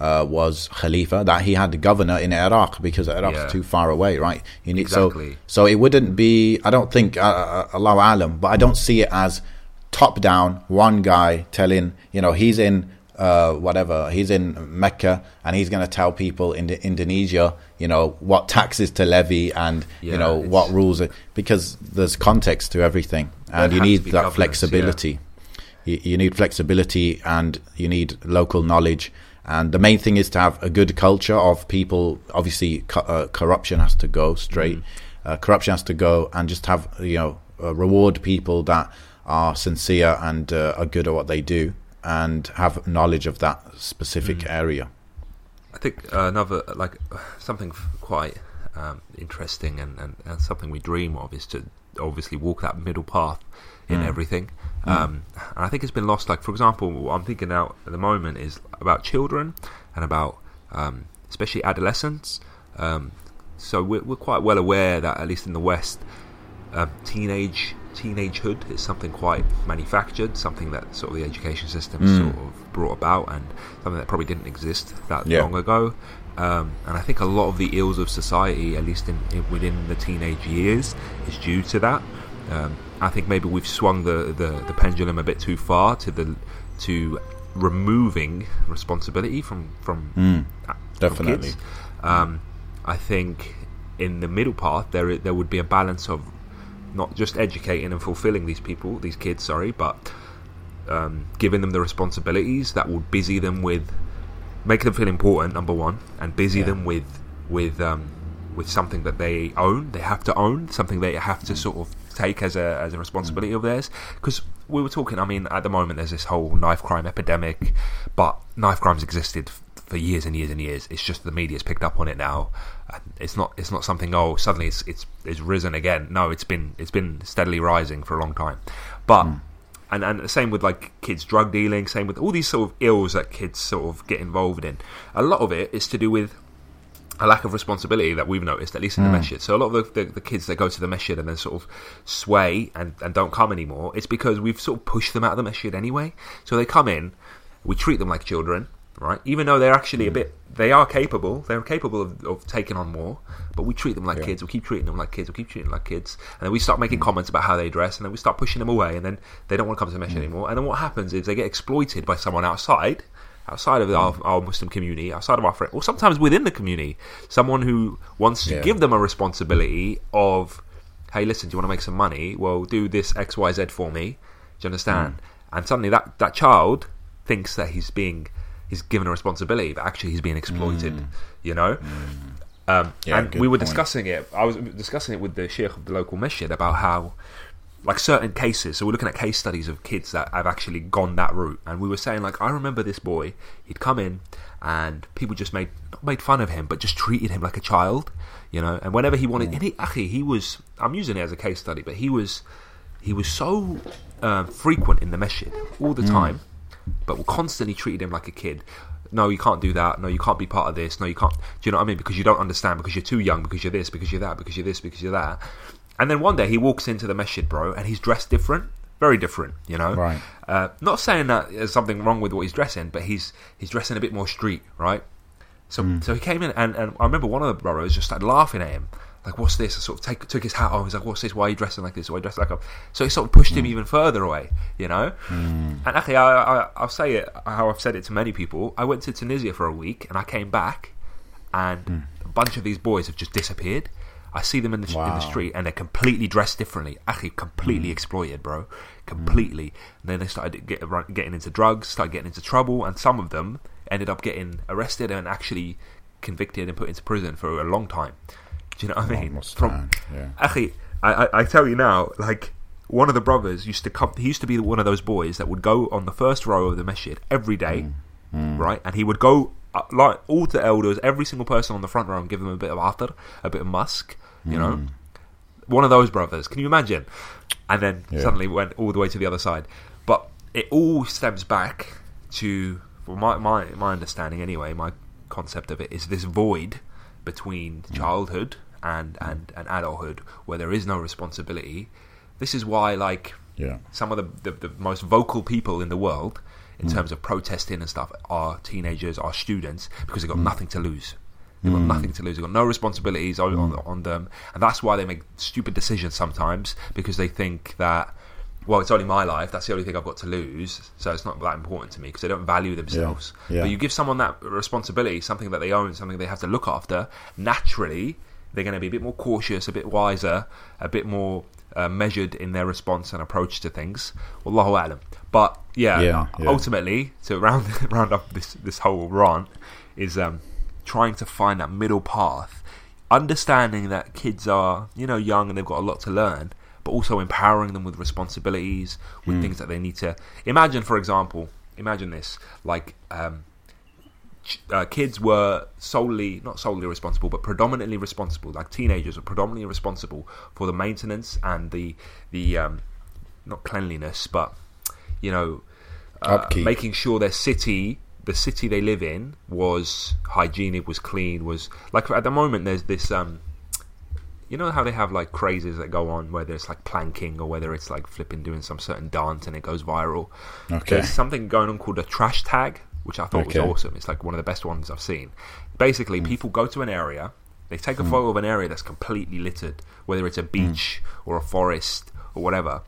uh, was Khalifa, that he had the governor in Iraq because Iraq's Yeah. too far away, right? You need Exactly. so so it wouldn't be. I don't think uh, uh, Allah alam, but I don't see it as top down. One guy telling you know he's in uh, whatever he's in Mecca and he's going to tell people in Indonesia you know what taxes to levy and you know what rules are, because there's context to everything and you need that flexibility. You, you need flexibility and you need local knowledge. And the main thing is to have a good culture of people. Obviously, co- uh, corruption has to go straight. Mm-hmm. Uh, corruption has to go, and just have you know uh, reward people that are sincere and uh, are good at what they do, and have knowledge of that specific Mm. area. I think uh, another like something quite um, interesting and, and, and something we dream of is to obviously walk that middle path in everything. Um, and I think it's been lost. Like for example, what I'm thinking now at the moment is about children and about um, especially adolescents. Um, so we're, we're quite well aware that at least in the West, um, teenage teenagehood is something quite manufactured, something that sort of the education system sort of brought about, and something that probably didn't exist that Yeah. long ago. Um, and I think a lot of the ills of society, at least in, in within the teenage years, is due to that. Um, I think maybe we've swung the, the, the pendulum a bit too far to the to removing responsibility from from, from definitely. kids. Um, I think in the middle path there there would be a balance of not just educating and fulfilling these people, these kids, sorry, but um, giving them the responsibilities that will busy them with, make them feel important. Number one, and busy Yeah. them with with um, with something that they own, they have to own, something they have to sort of take as a as a mm. responsibility of theirs. Because we were talking, I mean, at the moment there's this whole knife crime epidemic, but knife crimes existed for years and years and years. It's just the media's picked up on it now. It's not it's not something oh suddenly it's it's it's risen again. No, it's been it's been steadily rising for a long time. But mm. and and the same with like kids drug dealing, same with all these sort of ills that kids sort of get involved in. A lot of it is to do with a lack of responsibility that we've noticed, at least in the hmm. masjid. So a lot of the, the, the kids that go to the masjid and then sort of sway and, and don't come anymore, it's because we've sort of pushed them out of the masjid anyway. So they come in, we treat them like children, right? Even though they're actually a hmm. bit, they are capable, they're capable of, of taking on more, but we treat them like Yeah. kids. We keep treating them like kids. We keep treating them like kids, and then we start making hmm. comments about how they dress, and then we start pushing them away, and then they don't want to come to the masjid anymore. And then what happens is they get exploited by someone outside outside of our, our Muslim community, outside of our friend, or sometimes within the community, someone who wants to Yeah. give them a responsibility of, hey, listen, do you want to make some money? Well, do this X, Y, Z for me. Do you understand? Hmm. And suddenly that that child thinks that he's being he's given a responsibility, but actually he's being exploited. You know. Um, Hmm. Yeah, and we were point. discussing it. I was discussing it with the sheikh of the local masjid about how like certain cases. So we're looking at case studies of kids that have actually gone that route, and we were saying like, I remember this boy. He'd come in, and people just made not made fun of him, but just treated him like a child, you know. And whenever he wanted, and he, actually, he was. I'm using it as a case study, but he was he was so um, frequent in the masjid all the time, but we constantly treated him like a kid. No, you can't do that. No, you can't be part of this. No, you can't. Do you know what I mean? Because you don't understand. Because you're too young. Because you're this. Because you're that. Because you're this. Because you're that. And then one day he walks into the masjid, bro, and he's dressed different, very different. You know, Right. Uh, not saying that there's something wrong with what he's dressing, but he's he's dressing a bit more street, right? So hmm. so he came in, and, and I remember one of the brothers just started laughing at him. Like, what's this? I sort of take, took his hat off. He's like, what's this? Why are you dressing like this? Why are you dressed like a... So he sort of pushed him hmm. even further away, you know? Hmm. And actually, I, I, I'll say it how I've said it to many people. I went to Tunisia for a week, and I came back, and a bunch of these boys have just disappeared. I see them in the, in the street, and they're completely dressed differently. Actually, completely mm. exploited, bro. Mm. Completely. And then they started get, run- getting into drugs, started getting into trouble, and some of them ended up getting arrested and actually convicted and put into prison for a long time. Do you know what I mean? From yeah. actually, I, I, I tell you now, like one of the brothers used to come. He used to be one of those boys that would go on the first row of the masjid every day, mm. right? And he would go Uh, like all the elders, every single person on the front row, and give them a bit of atar, a bit of musk, you know. Hmm. One of those brothers. Can you imagine? And then Yeah. suddenly went all the way to the other side. But it all stems back to, well, my my my understanding anyway. My concept of it is this void between hmm. childhood and, hmm. and, and adulthood where there is no responsibility. This is why, like, Yeah. some of the, the, the most vocal people in the world in hmm. terms of protesting and stuff are teenagers, are students, because they've got hmm. nothing to lose. They've hmm. got nothing to lose. They've got no responsibilities on, on, on them, and that's why they make stupid decisions sometimes because they think that well, it's only my life. That's the only thing I've got to lose. So it's not that important to me because they don't value themselves. yeah. But you give someone that responsibility, something that they own, something they have to look after. Naturally, they're going to be a bit more cautious, a bit wiser, a bit more uh, measured in their response and approach to things. Wallahu alam. But yeah, Yeah, yeah. ultimately, to round round up this this whole rant is um, trying to find that middle path, understanding that kids are you know young and they've got a lot to learn, but also empowering them with responsibilities, with things that they need to imagine. For example, imagine this like. Um, uh, kids were solely not solely responsible but predominantly responsible like teenagers were predominantly responsible for the maintenance and the the um, not cleanliness but you know uh, making sure their city the city they live in was hygienic was clean was like at the moment there's this um you know how they have like crazes that go on whether it's like planking or whether it's like flipping doing some certain dance and it goes viral? Okay. there's something going on called a trash tag which i thought Okay. Was awesome it's like one of the best ones i've seen basically people go to an area they take a photo of an area that's completely littered whether it's a beach or a forest or whatever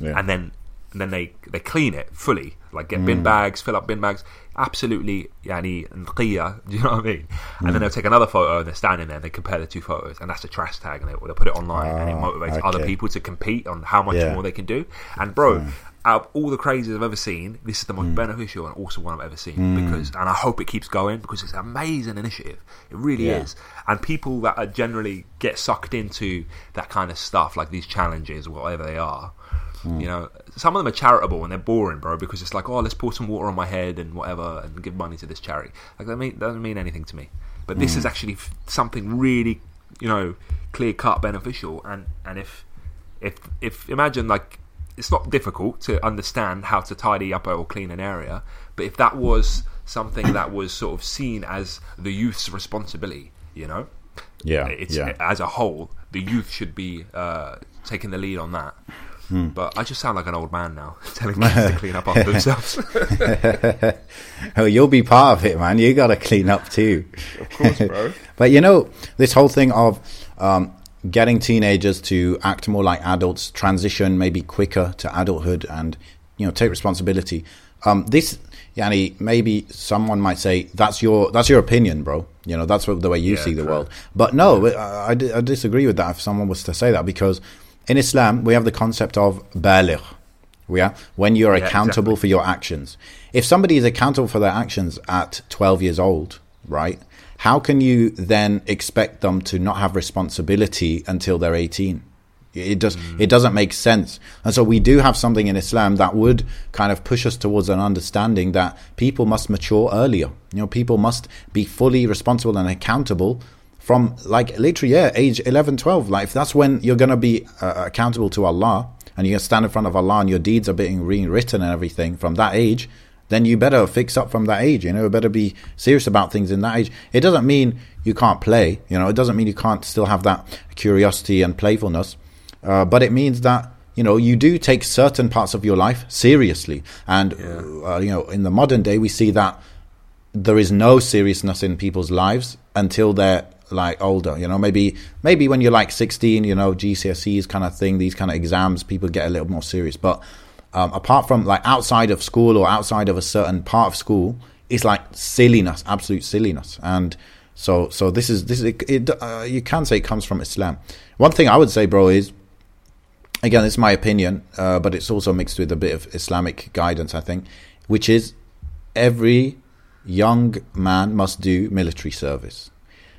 Yeah. and then and then they they clean it fully, like get Mm. bin bags, fill up bin bags, absolutely yani nqiya, do you know what I mean? And Mm. then they'll take another photo and they're standing there and they compare the two photos, and that's a trash tag, and they, they'll put it online, and it Ah, motivates other people to compete on how much Yeah. more they can do. And bro, out of all the crazes I've ever seen, this is the most hmm. beneficial and also one I've ever seen hmm. because, and I hope it keeps going because it's an amazing initiative. It really Yeah. is. And people that are generally get sucked into that kind of stuff, like these challenges, whatever they are. Hmm. You know, some of them are charitable and they're boring, bro, because it's like, oh, let's pour some water on my head and whatever, and give money to this charity. Like that mean, doesn't mean anything to me. But this is actually f- something really, you know, clear cut, beneficial. And and if if if imagine like it's not difficult to understand how to tidy up or clean an area, but if that was something that was sort of seen as the youth's responsibility, you know, yeah. it's yeah. as a whole, the youth should be uh, taking the lead on that. Hmm. But I just sound like an old man now, telling kids to clean up after themselves. Oh, you'll be part of it, man. You got to clean up too. of course, bro. But you know, this whole thing of um, getting teenagers to act more like adults, transition maybe quicker to adulthood, and you know, take responsibility. Um, this, Yani, maybe someone might say that's your that's your opinion, bro. You know, that's what, the way you Yeah, see the world. But no, I, I I disagree with that. If someone was to say that, because in Islam we have the concept of baligh. Yeah, when you're Yeah, accountable exactly. for your actions. If somebody is accountable for their actions at 12 years old, right? How can you then expect them to not have responsibility until they're 18? It does. Mm. It doesn't make sense. And so we do have something in Islam that would kind of push us towards an understanding that people must mature earlier. You know, people must be fully responsible and accountable from like literally yeah, age 11, 12. Like if that's when you're going to be uh, accountable to Allah and you're going to stand in front of Allah and your deeds are being rewritten and everything from that age, then you better fix up from that age. You know, better be serious about things in that age. It doesn't mean you can't play. You know, it doesn't mean you can't still have that curiosity and playfulness. Uh, but it means that you know you do take certain parts of your life seriously, and uh, you know in the modern day we see that there is no seriousness in people's lives until they're like older you know maybe maybe when you're like 16 you know gcse's kind of thing these kind of exams people get a little more serious but um, apart from like outside of school or outside of a certain part of school it's like silliness absolute silliness and so so this is this is it, it uh, you can say it comes from islam one thing i would say bro is again it's my opinion uh, but it's also mixed with a bit of islamic guidance i think which is every young man must do military service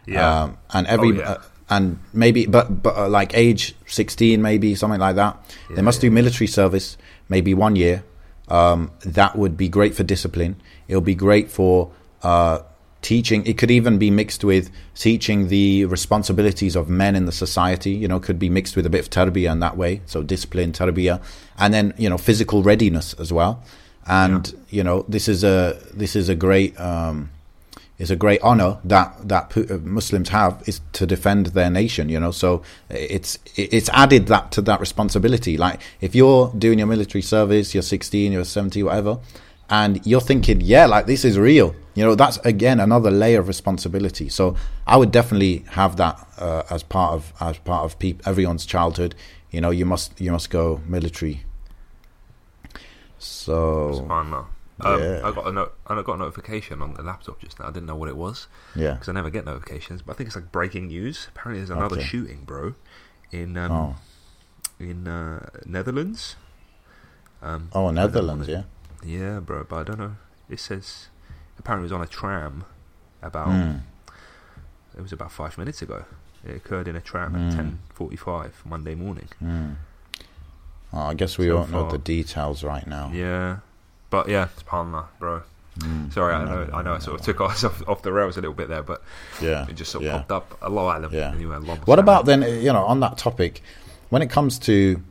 Yeah. um, and every Oh, yeah. uh, and maybe but but uh, like age 16 maybe something like that they must yeah. do military service maybe one year um, that would be great for discipline. It'll be great for uh, teaching. It could even be mixed with teaching the responsibilities of men in the society you know could be mixed with a bit of tarbiyah in that way. So discipline tarbiyah and then you know physical readiness as well. And you know this is a this is a great um, is a great honor that that uh, Muslims have is to defend their nation. You know, so it's it's added that to that responsibility. Like if you're doing your military service, you're 16, you're 70, whatever. and you're thinking, yeah, like this is real. You know, that's again another layer of responsibility. So I would definitely have that uh, as part of as part of everyone's childhood. You know, you must you must go military. So. Um, Yeah. I got a no- I got a notification on the laptop just now. I didn't know what it was yeah, because I never get notifications. But I think it's like breaking news. Apparently, there's another Okay. shooting, bro, in um, oh in uh, Netherlands. Um, oh Netherlands, yeah. Yeah, bro, but I don't know. It says apparently it was on a tram about Mm. it was about five minutes ago. It occurred in a tram Mm. at ten forty five Monday morning. Mm. Oh, I guess we So don't know the details right now. Yeah. But yeah, it's Palmer, bro. Mm. Sorry, I know no, I know I sort of took us off, off the rails a little bit there, but Yeah, it just sort of yeah. popped up. A lot of them. Yeah. Anyway, What about then? You know, on that topic, when it comes to,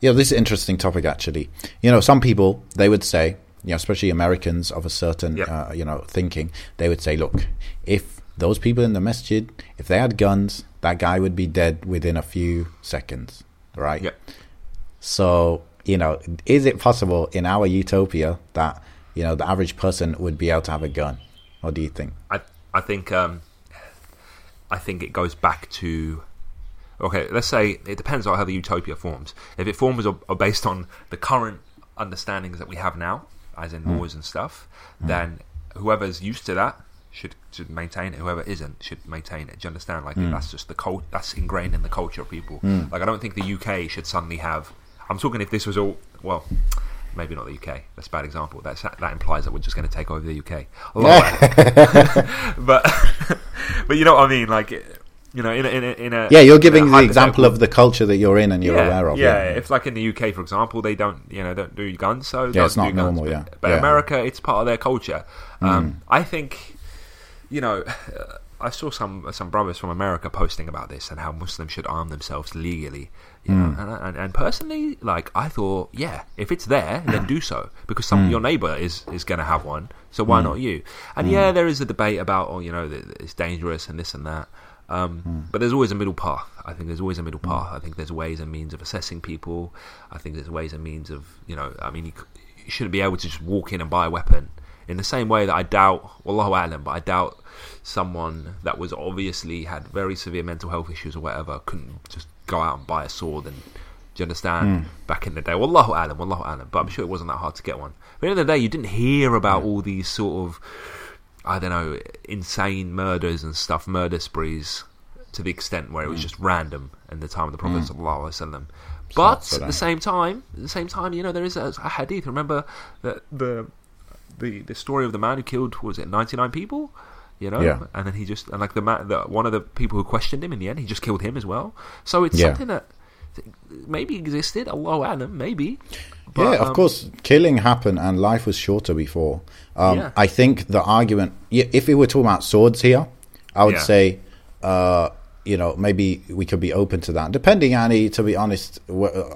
you know, this is an interesting topic actually. You know, some people they would say, you know, especially Americans of a certain, Yep. uh, you know, thinking, they would say, look, if those people in the masjid, if they had guns, that guy would be dead within a few seconds, right? Yep. So, you know, is it possible in our utopia that you know the average person would be able to have a gun? What do you think? I I think um, I think it goes back to okay. Let's say it depends on how the utopia forms. If it forms are, are based on the current understandings that we have now, as in hmm. laws and stuff, then whoever's used to that should should maintain it. Whoever isn't should maintain it. Do you understand? Like hmm. that's just the cult. That's ingrained in the culture of people. Hmm. Like I don't think the UK should suddenly have. I'm talking if this was all well. Maybe not the UK. That's a bad example. That's, that implies that we're just going to take over the UK. Lot. but but you know what I mean, like you know, in a, in a, in a Yeah, you're giving the example of the culture that you're in and you're yeah, aware of. Yeah, if like in the UK, for example, they don't you know don't do guns, so Yeah, it's not do guns. normal, But, yeah. but Yeah. Mm. America, it's part of their culture. Um, I think you know. I saw some some brothers from America posting about this and how Muslims should arm themselves legally. You know, Mm. and, and, and personally, like I thought, yeah, if it's there, then do so because some Mm. your neighbor is is going to have one, so why not you? And Mm. yeah, there is a debate about, oh, you know, it's dangerous and this and that. Um, Mm. But there's always a middle path. I think there's always a middle path. I think there's ways and means of assessing people. I think there's ways and means of, you know, I mean, you, you shouldn't be able to just walk in and buy a weapon. In the same way that I doubt, Wallahu A'lam, but I doubt someone that was obviously had very severe mental health issues or whatever couldn't just go out and buy a sword and do you understand? Back in the day, Wallahu A'lam, Wallahu A'lam. But I'm sure it wasn't that hard to get one. But at the end of the day, you didn't hear about all these sort of, I don't know, insane murders and stuff, murder sprees, to the extent where it was just random in the time of the Prophet Sallallahu Alaihi Wasallam. But so at the same time, at the same time, you know, there is a, a hadith. Remember that the the the story of the man who killed was it 99 people you know Yeah. and then he just and like the man the, one of the people who questioned him in the end he just killed him as well so it's Yeah. something that maybe existed Allah Alam maybe but, yeah, of um, course, killing happened and life was shorter before. Um, Yeah. I think the argument, if we were talking about swords here, I would Yeah. say, uh, you know, maybe we could be open to that, depending, Annie, to be honest,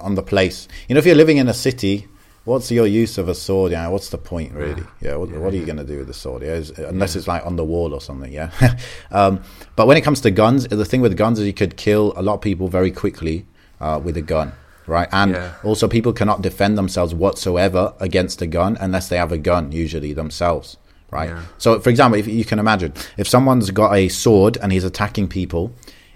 on the place. You know, if you're living in a city, what's your use of a sword? Yeah, what's the point, really? Yeah, what, Yeah, what are you going to do with the sword? Yeah, is- unless it's like on the wall or something, yeah. um, but when it comes to guns, the thing with guns is you could kill a lot of people very quickly uh, with a gun. Right, and Yeah. also people cannot defend themselves whatsoever against a gun unless they have a gun, usually themselves. Right. Yeah. So, for example, if you can imagine, if someone's got a sword and he's attacking people,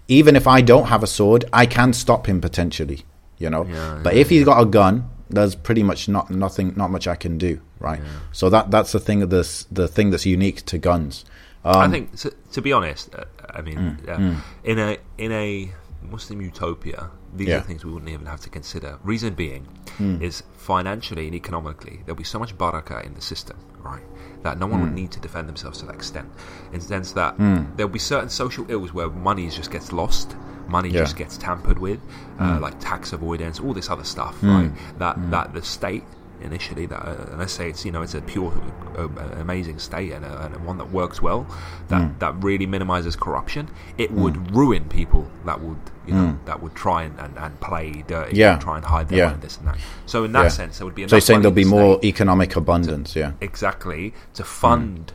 even if I don't have a sword, I can stop him potentially. You know. Yeah, but yeah, if he's got a gun, there's pretty much not nothing, not much I can do. Right. So that that's the thing. This the thing that's unique to guns. Um, I think to, to be honest uh, I mean Mm, uh, in a in a Muslim utopia these Yeah. are things we wouldn't even have to consider reason being Mm. is financially and economically there'll be so much barakah in the system right that no one Mm. would need to defend themselves to that extent in the sense that there'll be certain social ills where money just gets lost money Yeah. Mm. just gets tampered with uh, like tax avoidance all this other stuff right that that the state initially that uh, and let's say it's you know it's a pure uh, amazing state and, a, and one that works well that Mm. that really minimizes corruption it would ruin people that would you know that would try and, and, and play dirty Mm. Yeah. and try and hide their Yeah. money this and that so in that Yeah. sense there would be so you're saying there'll be more economic abundance. Yeah. exactly to fund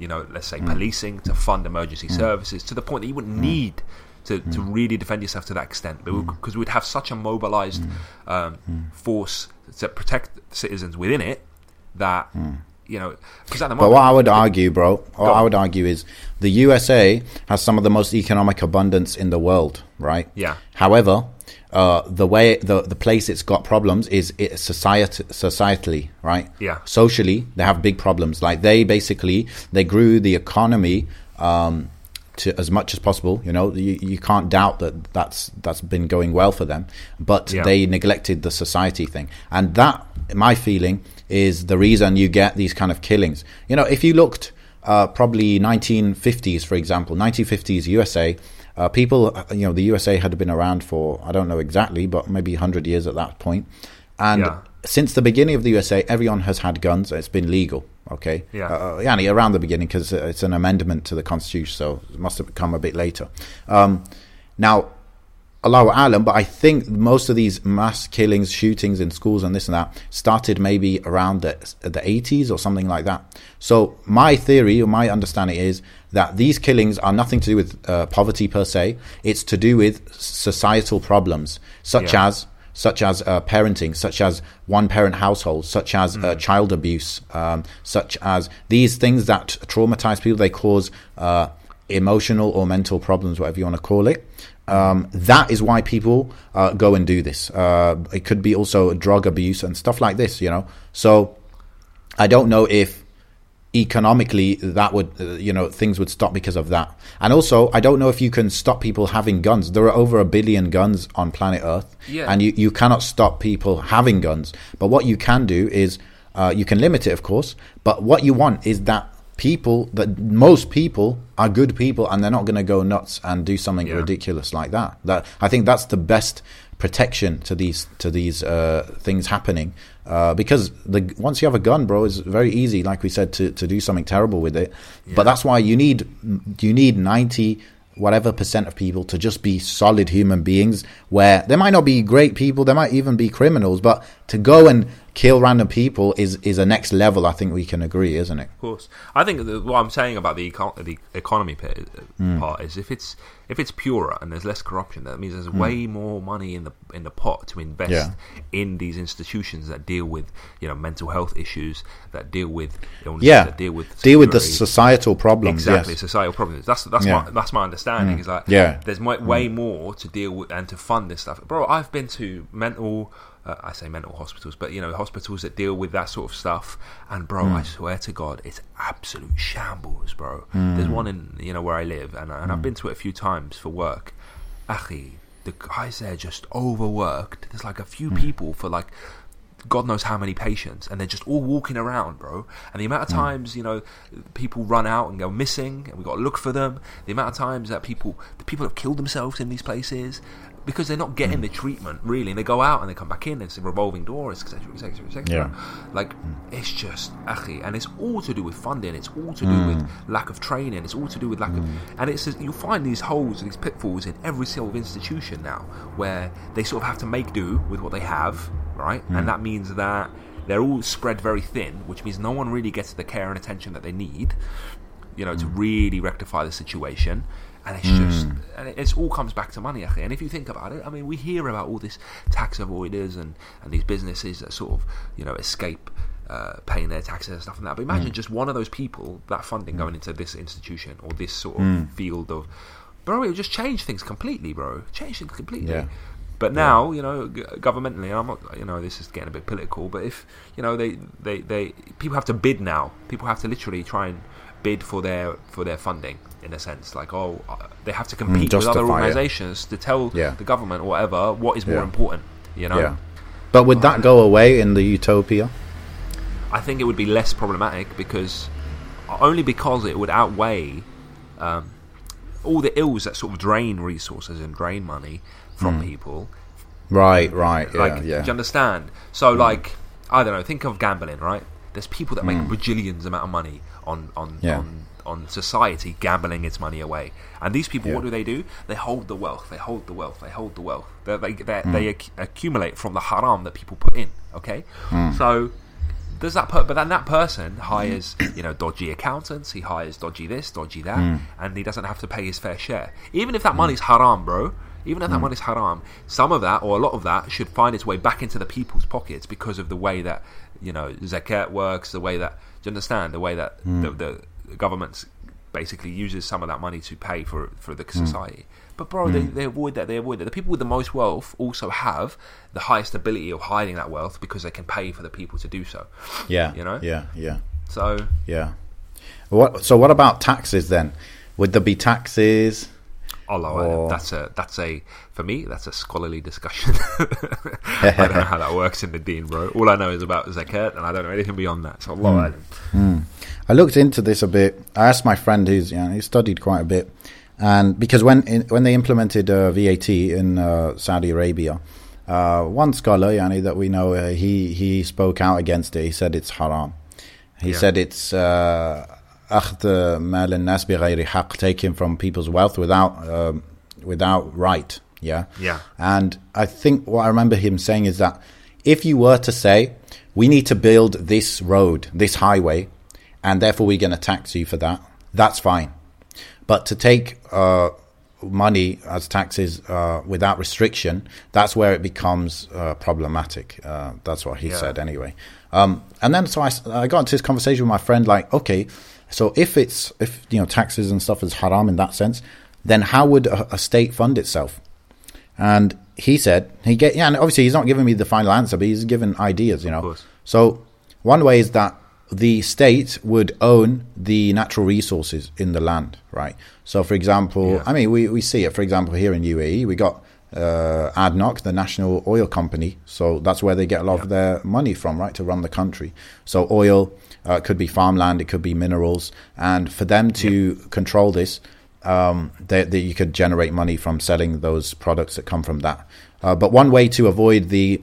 you know let's say policing to fund emergency services to the point that you wouldn't need to, to really defend yourself to that extent because we'd have such a mobilized um, force to protect citizens within it that you know because at the But moment what I would argue, bro, what. I would argue is the USA has some of the most economic abundance in the world, right? Yeah. However, uh, the way the the place it's got problems is it society societally, right? Yeah. Socially, they have big problems. Like they basically they grew the economy. Um, to as much as possible, you know, you, you can't doubt that that's that's been going well for them, but Yeah. they neglected the society thing, and that, my feeling, is the reason you get these kind of killings. You know, if you looked uh, probably 1950s, for example, 1950s USA, uh, people, uh, you know, the USA had been around for I don't know exactly, but maybe 100 years at that point, and Yeah. Since the beginning of the USA, everyone has had guns. It's been legal. Okay. Yeah. Uh, yeah, around the beginning because it's an amendment to the constitution, so it must have come a bit later. Um, now, Allahu Alam, but I think most of these mass killings, shootings in schools and this and that started maybe around the, the 80s or something like that. So my theory or my understanding is that these killings are nothing to do with uh, poverty per se. It's to do with societal problems such Yeah. as such as uh, parenting, such as one parent households, such as uh, child abuse, um, such as these things that traumatize people. They cause uh, emotional or mental problems, whatever you want to call it. Um, that is why people uh, go and do this. Uh, it could be also drug abuse and stuff like this, you know. So I don't know if economically that would uh, you know things would stop because of that. And also i don't know if you can stop people having guns. There are over a billion guns on planet earth Yeah. and you, you cannot stop people having guns. But what you can do is uh, you can limit it of course but what you want is that people that most people are good people and they're not going to go nuts and do something Yeah. ridiculous like that. That i think that's the best protection to these to these uh, things happening uh, because the once you have a gun, bro, it's very easy, like we said, to, to do something terrible with it. But that's why you need you need ninety whatever percent of people to just be solid human beings. Where they might not be great people, they might even be criminals, but to go and kill random people is is a next level. I think we can agree, isn't it? Of course, I think that what I'm saying about the eco- the economy Hmm. part is if it's if it's purer and there's less corruption, that means there's Hmm. way more money in the in the pot to invest Yeah. in these institutions that deal with you know mental health issues, that deal with illness, Yeah, that deal with deal with the societal problems. Exactly, yes. societal problems. That's that's Yeah. my that's my understanding. Is like Yeah. there's mo- way more to deal with and to fund this stuff, bro. I've been to mental. Uh, I say mental hospitals, but you know hospitals that deal with that sort of stuff. And bro, I hmm. swear to God, it's absolute shambles, bro. Hmm. There's one in you know where I live, and, and I've hmm. been to it a few times for work. Achi, the guys there just overworked. There's like a few people for like God knows how many patients, and they're just all walking around, bro. And the amount of times you know people run out and go missing, and we got to look for them. The amount of times that people, the people have killed themselves in these places because they're not getting hmm. the treatment really, and they go out and they come back in. And It's a revolving door, etc., etc., etc. Like hmm. it's just achy, and it's all to do with funding. It's all to do hmm. with lack of training. It's all to do with lack of, and it's you'll find these holes, and these pitfalls in every single institution now, where they sort of have to make do with what they have, right? And that means that they're all spread very thin, which means no one really gets the care and attention that they need, you know, to really rectify the situation. And it's just, hmm. and it, it's all comes back to money, achi. And if you think about it, I mean, we hear about all this tax avoiders and, and these businesses that sort of, you know, escape uh, paying their taxes and stuff like that. But imagine hmm. just one of those people, that funding going hmm. into this institution or this sort of field of, bro, it would just change things completely, bro. Change things completely. Yeah. But now, you know, g- governmentally, I'm not, you know, this is getting a bit political. But if you know, they, they, they, people have to bid now. People have to literally try and bid for their for their funding in a sense. Like, oh, uh, they have to mm, compete with other organisations to tell Yeah. the government or whatever what is more Yeah. important. You know, Yeah. But would that go away in the utopia? I think it would be less problematic because uh, only because it would outweigh um, all the ills that sort of drain resources and drain money from mm. people. Right, right. Yeah, like, yeah. do you understand? So, mm. like, I don't know. Think of gambling, right? There's people that make bajillions amount of money on on. Yeah. on on society gambling its money away. And these people, Yeah. what do they do? They hold the wealth. They hold the wealth. They hold the wealth. They they they, Hmm. they acc- accumulate from the haram that people put in. Okay, Hmm. so. Does that per- but then that person hires you know dodgy accountants he hires dodgy this dodgy that Hmm. and he doesn't have to pay his fair share even if that money's haram bro even if that money's haram some of that or a lot of that should find its way back into the people's pockets because of the way that you know zakat works, the way that do you understand the way that Hmm. the, the, the government basically uses some of that money to pay for for the Hmm. society. But bro, they, they avoid that. They avoid that. The people with the most wealth also have the highest ability of hiding that wealth because they can pay for the people to do so. Yeah. You know? Yeah. Yeah. So Yeah. What? So what about taxes then? Would there be taxes? Allah, Or- that's a that's a for me that's a scholarly discussion. I don't know how that works in the Deen bro. All I know is about zakat, and I don't know anything beyond that. So Allah, alam. I looked into this a bit. I asked my friend who's you know, he studied quite a bit, and because when in, when they implemented uh, VAT in uh, Saudi Arabia, uh, one scholar, yani, that we know, uh, he he spoke out against it. He said it's haram. He Yeah. said it's uh, أخذ مال الناس بغير حق, taking from people's wealth without um, without right. Yeah. Yeah. And I think what I remember him saying is that if you were to say, we need to build this road, this highway, and therefore we're going to tax you for that, that's fine. But to take uh, money as taxes uh, without restriction, that's where it becomes uh, problematic. Uh, that's what he Yeah. said anyway. Um, and then so I, s- I got into this conversation with my friend, like, okay, so if it's if you know taxes and stuff is haram in that sense, then how would a, a state fund itself? And he said he get yeah, and obviously he's not giving me the final answer, but he's given ideas, you know. So one way is that the state would own the natural resources in the land, right? So for example, Yeah. I mean we, we see it, for example, here in UAE, we got uh, ADNOC, the national oil company. So that's where they get a lot of their money from, right, to run the country. So oil uh, could be farmland, it could be minerals, and for them to control this, um, that you could generate money from selling those products that come from that. Uh, but one way to avoid the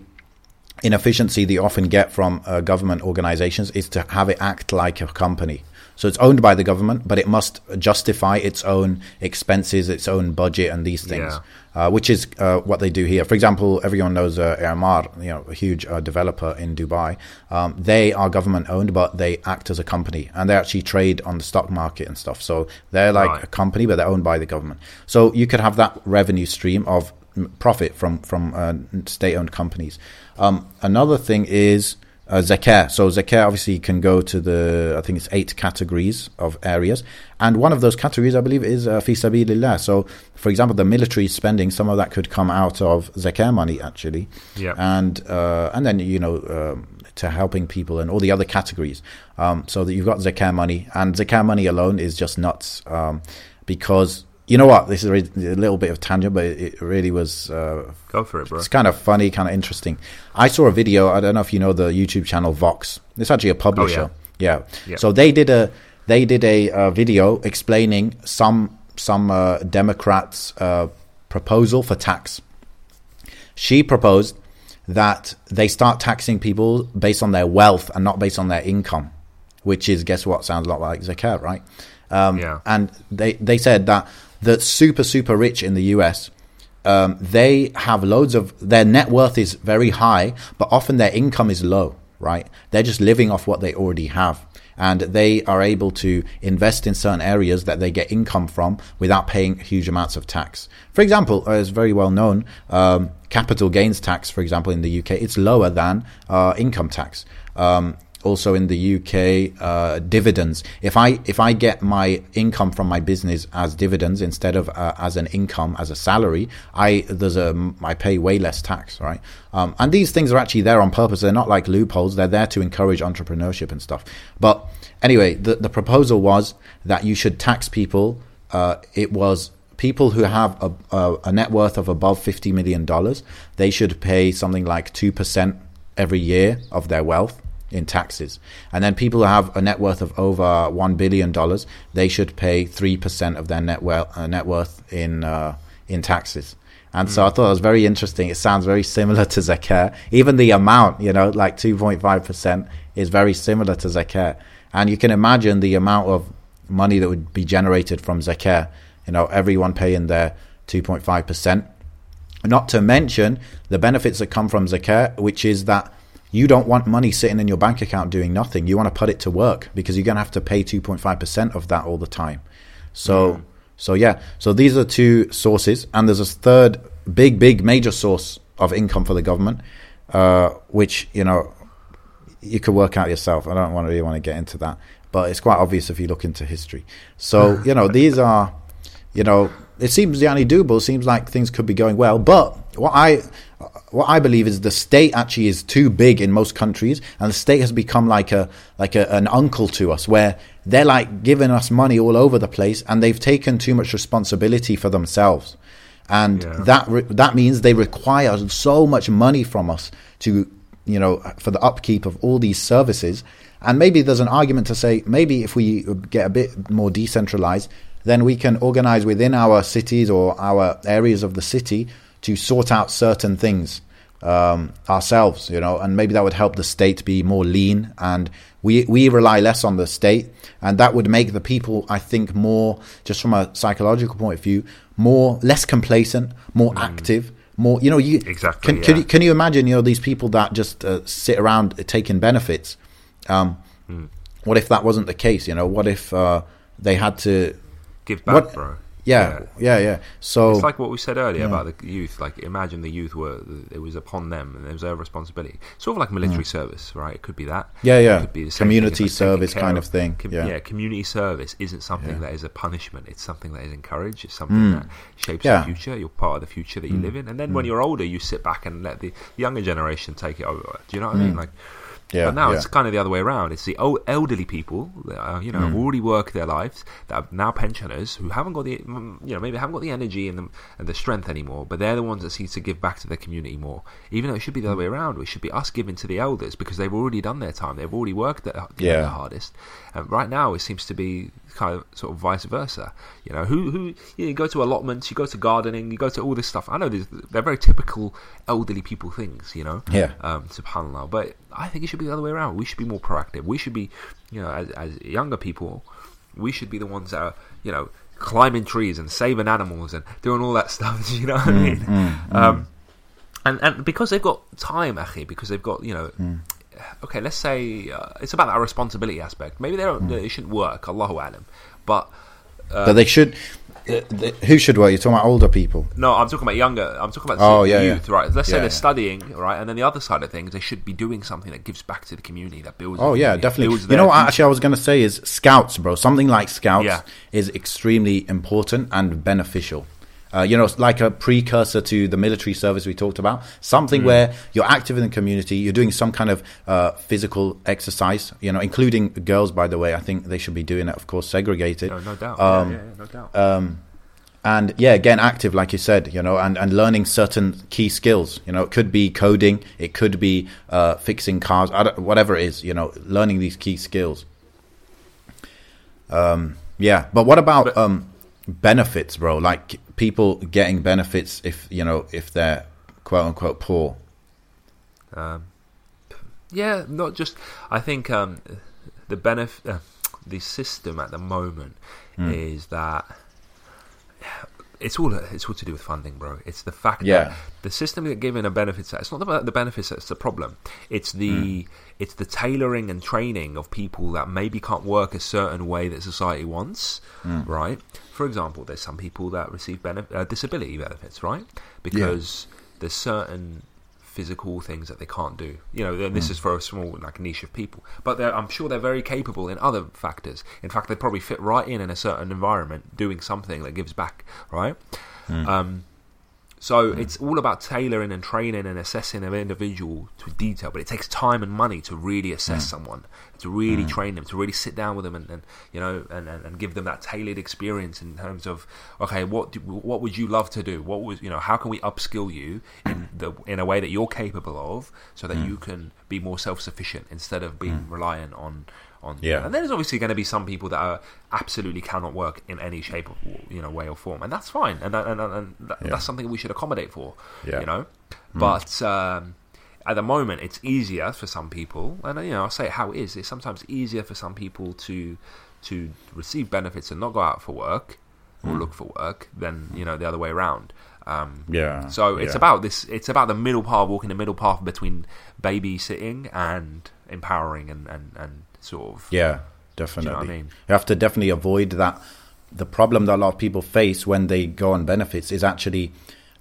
inefficiency they often get from uh, government organizations is to have it act like a company. So it's owned by the government, but it must justify its own expenses, its own budget, and these things, uh, which is uh, what they do here. For example, everyone knows uh, Emaar, you know, a huge uh, developer in Dubai. Um, they are government owned, but they act as a company, and they actually trade on the stock market and stuff. So they're like Right. a company, but they're owned by the government. So you could have that revenue stream of profit from from uh, state-owned companies. Um, another thing is uh, zakah. So zakah obviously can go to the I think it's eight categories of areas, and one of those categories I believe is uh, fi sabilillah. So, for example, the military spending, some of that could come out of zakah money actually, Yeah. and uh, and then you know um, to helping people and all the other categories. Um, so that you've got zakah money, and zakah money alone is just nuts um, because you know what? This is a little bit of tangent, but it, really was. Uh, Go for it, bro. it's kind of funny, kind of interesting. I saw a video. I don't know if you know the YouTube channel Vox. It's actually a publisher. Oh, yeah. Yeah. So they did a they did a, uh video explaining some some uh, Democrats' uh, proposal for tax. She proposed that they start taxing people based on their wealth and not based on their income, which is guess what sounds a lot like zakat, right? Um, Yeah. And they they said that the super super rich in the U.S. Um, they have loads of their net worth is very high, but often their income is low, right? They're just living off what they already have. And they are able to invest in certain areas that they get income from without paying huge amounts of tax. For example, as very well known, um, capital gains tax, for example, in the UK, it's lower than uh, income tax. Um, also in the UK, uh, dividends. If I if I get my income from my business as dividends instead of uh, as an income as a salary, I there's a I pay way less tax, right? Um, and these things are actually there on purpose. They're not like loopholes. They're there to encourage entrepreneurship and stuff. But anyway, the the proposal was that you should tax people. Uh, it was people who have a, a, a net worth of above fifty million dollars. They should pay something like two percent every year of their wealth in taxes. And then people who have a net worth of over $1 billion, they should pay 3% of their net, uh, net worth in, uh, in taxes. And so I thought it was very interesting. It sounds very similar to zakat. Even the amount, you know, like 2.5% is very similar to zakat. And you can imagine the amount of money that would be generated from zakat, you know, everyone paying their 2.5%. Not to mention the benefits that come from zakat, which is that you don't want money sitting in your bank account doing nothing. You want to put it to work because you're going to have to pay 2.5% of that all the time. So, so yeah. So these are two sources, and there's a third big, big, major source of income for the government, uh, which you know you could work out yourself. I don't want to really want to get into that, but it's quite obvious if you look into history. So you know, these are, you know, it seems the only doable. It seems like things could be going well, but what I what I believe is the state actually is too big in most countries, and the state has become like a like a, an uncle to us, where they're like giving us money all over the place, and they've taken too much responsibility for themselves, and Yeah. that re- that means they require so much money from us to you know for the upkeep of all these services, and maybe there's an argument to say maybe if we get a bit more decentralized, then we can organize within our cities or our areas of the city to sort out certain things um, ourselves, you know, and maybe that would help the state be more lean, and we we rely less on the state, and that would make the people, I think, more just from a psychological point of view, more less complacent, more active, more, you know, you Exactly, Can, can you can you imagine, you know, these people that just uh, sit around taking benefits? Um, Hmm. What if that wasn't the case? You know, what if uh, they had to? Give back, What- bro. Yeah, yeah, yeah. So It's like what we said earlier about the youth. Like, imagine the youth were it was upon them, and it was their responsibility. Sort of like military mm. service, right? It could be that. Yeah, yeah. It could be the Community like service kind of thing, com- yeah. community service isn't something Yeah. that is a punishment. It's something that is encouraged. It's something that mm. shapes Yeah. Mm. the future. You're part of the future that you mm. live in. And then when you're older, you sit back and let the younger generation take it over. Do you know what I mean? Like. Yeah, but now yeah. it's kind of the other way around. It's the old elderly people that are, you know, Mm. have already worked their lives, that are now pensioners who haven't got the, mm, you know, maybe haven't got the energy and the, and the strength anymore. But they're the ones that seem to give back to their community more. Even though it should be the other way around. It should be us giving to the elders because they've already done their time. They've already worked their, you know, Yeah. their hardest. And right now, it seems to be kind of sort of vice versa. You know, who who you, know, you go to allotments, you go to gardening, you go to all this stuff. I know these- they're very typical elderly people things. You know, Yeah. um, subhanallah. But I think it should be the other way around. We should be more proactive. We should be, you know, as, as younger people, we should be the ones that are, you know, climbing trees and saving animals and doing all that stuff. You know what I mm, mean? Mm, um, mm. and and because they've got time, Akhi, because they've got, you know. Okay, let's say uh, it's about that responsibility aspect. Maybe they don't. It shouldn't work. Allahu alam. But uh, but they should. Uh, the, who should work? You're talking about older people. No, I'm talking about younger. I'm talking about Oh, the yeah, youth, yeah. right? Let's say they're yeah. studying, right, and then the other side of things, they should be doing something that gives back to the community, that builds. Oh yeah, definitely. You know what? Actually, I was going to say is scouts, bro. Something like scouts Yeah. is extremely important and beneficial. Uh, you know, like a precursor to the military service we talked about. Mm. Something where you're active in the community, you're doing some kind of uh, physical exercise. You know, including girls, by the way. I think they should be doing it, of course, segregated. No, no doubt. Um, yeah, yeah, yeah, no doubt. um, and yeah, again, active, like you said, you know, and, and learning certain key skills. You know, it could be coding, it could be uh, fixing cars, whatever it is. You know, learning these key skills. Um, yeah, but what about But- um, benefits, bro? Like people getting benefits if you know if they're quote unquote poor. Um, yeah, not just. I think um, the benefit, uh, the system at the moment Hmm. is that it's all it's all to do with funding, bro. It's the fact Yeah. that the system that giving a benefits. It's not about the benefits that's the problem. It's the it's the tailoring and training of people that maybe can't work a certain way that society wants, right? For example, there's some people that receive benef- uh, disability benefits, right? Because there's certain physical things that they can't do. You know, this is for a small like niche of people, but they're, I'm sure they're very capable in other factors. In fact, they probably fit right in in a certain environment, doing something that gives back, right? Um, so it's all about tailoring and training and assessing an individual to detail, but it takes time and money to really assess mm. someone, to really mm. train them, to really sit down with them and, and you know and, and, and give them that tailored experience in terms of okay, what do, what would you love to do? What was you know how can we upskill you in the in a way that you're capable of, so that mm. you can be more self sufficient instead of being reliant on on Yeah. and there's obviously going to be some people that are absolutely cannot work in any shape or you know way or form and that's fine and that, and, and, that, Yeah. that's something we should accommodate for Yeah. you know but um, at the moment it's easier for some people and you know I'll say it how it is it's sometimes easier for some people to to receive benefits and not go out for work or look for work than you know the other way around um, Yeah. so it's yeah. about this. It's about the middle path, walking the middle path between babysitting and empowering and, and, and sort of Yeah, definitely. I mean? You have to definitely avoid that. The problem that a lot of people face when they go on benefits is actually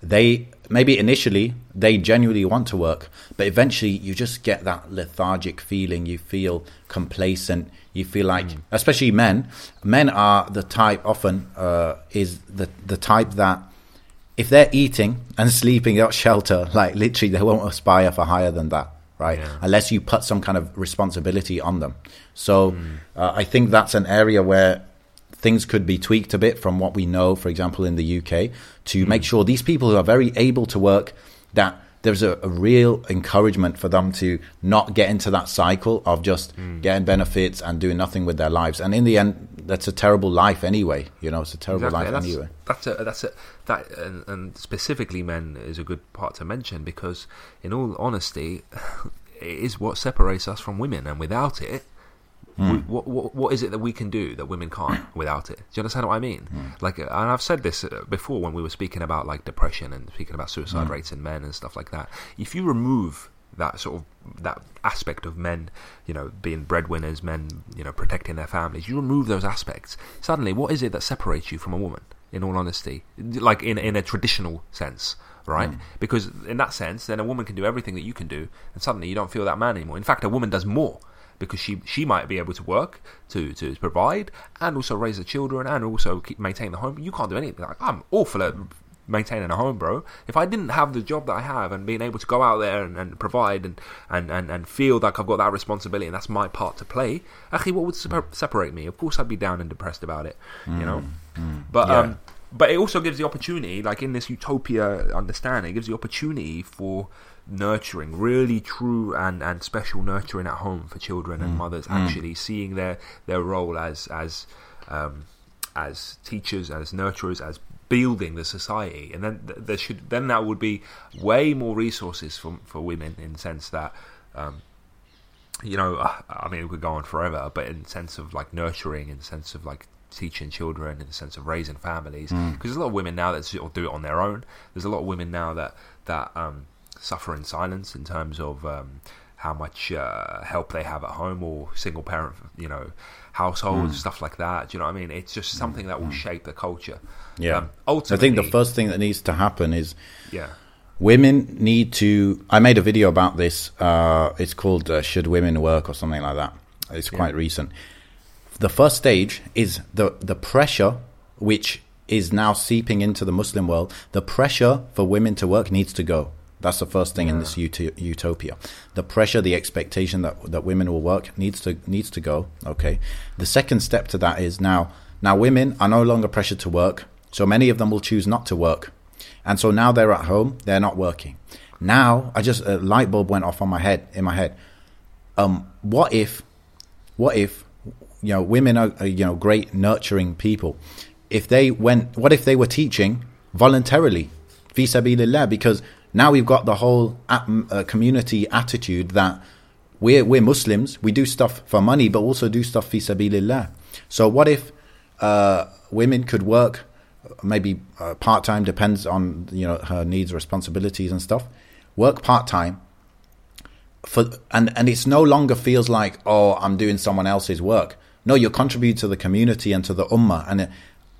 they maybe initially they genuinely want to work, but eventually you just get that lethargic feeling. You feel complacent. You feel like, mm. especially men, men are the type often uh, is the the type that if they're eating and sleeping without shelter, like literally they won't aspire for higher than that, right? Yeah. Unless you put some kind of responsibility on them. So mm. uh, I think that's an area where things could be tweaked a bit from what we know, for example, in the UK, to mm. make sure these people who are very able to work that there's a, a, real encouragement for them to not get into that cycle of just mm. getting benefits and doing nothing with their lives. And in the end, that's a terrible life anyway. You know, it's a terrible exactly. life that's, anyway. That's a that's a that and, and specifically men is a good part to mention because, in all honesty, it is what separates us from women, and without it, Mm. what, what, what is it that we can do that women can't without it? Do you understand what I mean? Mm. Like, and I've said this uh, before when we were speaking about like depression and speaking about suicide mm. rates in men and stuff like that. If you remove that sort of that aspect of men, you know, being breadwinners, men, you know, protecting their families, you remove those aspects. Suddenly, what is it that separates you from a woman? In all honesty, like in in a traditional sense, right? Mm. Because in that sense, then a woman can do everything that you can do, and suddenly you don't feel that man anymore. In fact, a woman does more because she she might be able to work to to provide and also raise the children and also keep, maintain the home. You can't do anything. Like, I'm awful at maintaining a home, bro. If I didn't have the job that I have and being able to go out there and, and provide and, and, and, and feel like I've got that responsibility and that's my part to play, actually, what would separate me? Of course, I'd be down and depressed about it, you know. Mm, mm, but yeah. um, but it also gives the opportunity, like in this utopia understanding, it gives the opportunity for nurturing, really true and, and special nurturing at home for children and mm. mothers, mm. actually seeing their, their role as as um, as teachers, as nurturers, as building the society, and then there should then that would be way more resources for for women in the sense that. Um, you know, I mean, we could go on forever, but in the sense of like nurturing, in the sense of like teaching children, in the sense of raising families, because mm. there's a lot of women now that sort of do it on their own. There's a lot of women now that that um, suffer in silence in terms of um, how much uh, help they have at home or single parent, you know, households, mm. stuff like that. Do you know what I mean? It's just something that will mm. shape the culture. Yeah. Um, ultimately, I think the first thing that needs to happen is yeah. Women need to. I made a video about this. Uh, it's called uh, "Should Women Work" or something like that. It's quite yeah. recent. The first stage is the the pressure which is now seeping into the Muslim world. The pressure for women to work needs to go. That's the first thing yeah. in this ut- utopia. The pressure, the expectation that that women will work needs to needs to go. Okay. The second step to that is now now women are no longer pressured to work, so many of them will choose not to work, and so now they're at home, they're not working. Now I just a light bulb went off on my head in my head. Um, what if, what if, you know, women are, are you know great nurturing people. If they went, what if they were teaching voluntarily, vis-a-vis because now we've got the whole uh, community attitude that we're, we're Muslims, we do stuff for money, but also do stuff sabilillah. So what if uh, women could work maybe uh, part time, depends on you know her needs, responsibilities, and stuff. Work part time for and and it's no longer feels like oh I'm doing someone else's work. No, you're contributing to the community and to the ummah, and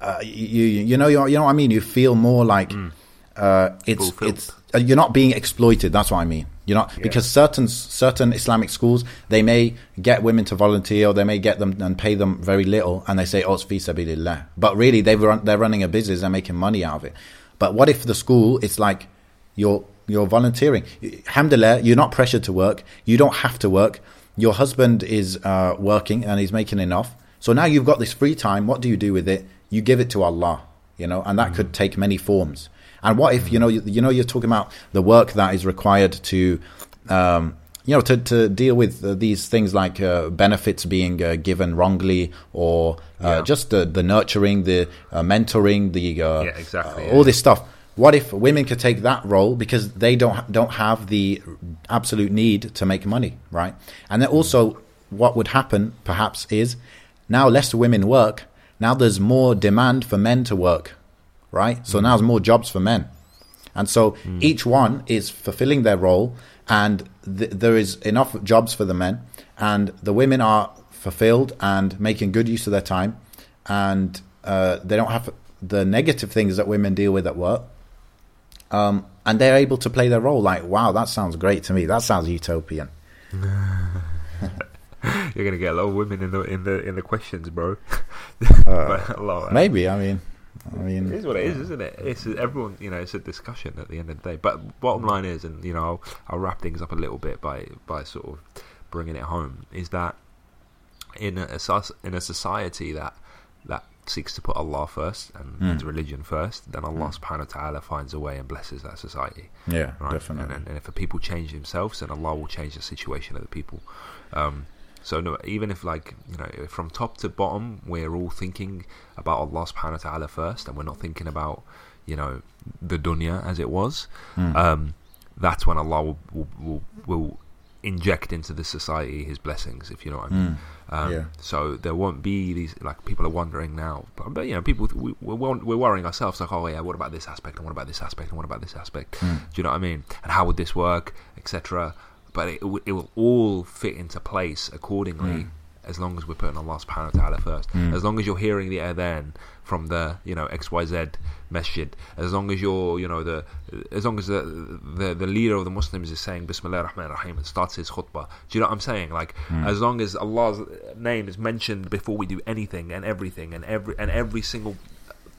uh, you you know you know what I mean. You feel more like mm. uh, it's Fulfilled. it's uh, you're not being exploited. That's what I mean. Not yeah. because certain certain Islamic schools they may get women to volunteer or they may get them and pay them very little, and they say oh it's fi sabilillah, but really they run, they're running a business, they're making money out of it. But what if the school it's like you're you're volunteering? Alhamdulillah, you're not pressured to work. You don't have to work. Your husband is uh, working and he's making enough. So now you've got this free time. What do you do with it? You give it to Allah, you know, and that mm-hmm. could take many forms. And what if you know you, you know you're talking about the work that is required to um, you know to, to deal with uh, these things like uh, benefits being uh, given wrongly or uh, yeah. just the, the nurturing, the uh, mentoring, the uh, yeah, exactly, all this stuff. What if women could take that role because they don't don't have the absolute need to make money, right? And then also, what would happen perhaps is now less women work. Now there's more demand for men to work right? So mm. now there's more jobs for men. And so mm. each one is fulfilling their role, and th- there is enough jobs for the men, and the women are fulfilled and making good use of their time, and uh, they don't have the negative things that women deal with at work. um, and they're able to play their role. Like, wow, that sounds great to me. That sounds utopian. You're gonna get a lot of women in the in the in the questions, bro. Uh, maybe. I mean, I mean, it is what it is, isn't it? It's everyone. You know, it's a discussion at the end of the day. But bottom line is, and you know, I'll, I'll wrap things up a little bit by by sort of bringing it home. Is that in a in a society that that seeks to put Allah first and mm. religion first, then Allah mm. subhanahu wa ta'ala finds a way and blesses that society. Yeah, right? definitely. And, and, if the people change themselves, then Allah will change the situation of the people. Um, so no, even if like you know from top to bottom, we're all thinking about Allah subhanahu wa ta'ala first, and we're not thinking about you know the dunya as it was. Mm. Um, that's when Allah will, will, will, will inject into the society His blessings, if you know what I mean. Mm. Um, yeah. So there won't be these like people are wondering now, but, but you know, people we, we're, we're worrying ourselves like, oh yeah, what about this aspect and what about this aspect and what about this aspect? Mm. Do you know what I mean? And how would this work, etc. But it, it will all fit into place accordingly. Mm as long as we're putting Allah subhanahu wa ta'ala first. Mm. As long as you're hearing the adhan from the, you know, XYZ masjid, as long as you're, you know, the as long as the the, the leader of the Muslims is saying Bismillah ar-Rahman ar-Rahim and starts his khutbah. Do you know what I'm saying? Like mm. as long as Allah's name is mentioned before we do anything and everything and every and every single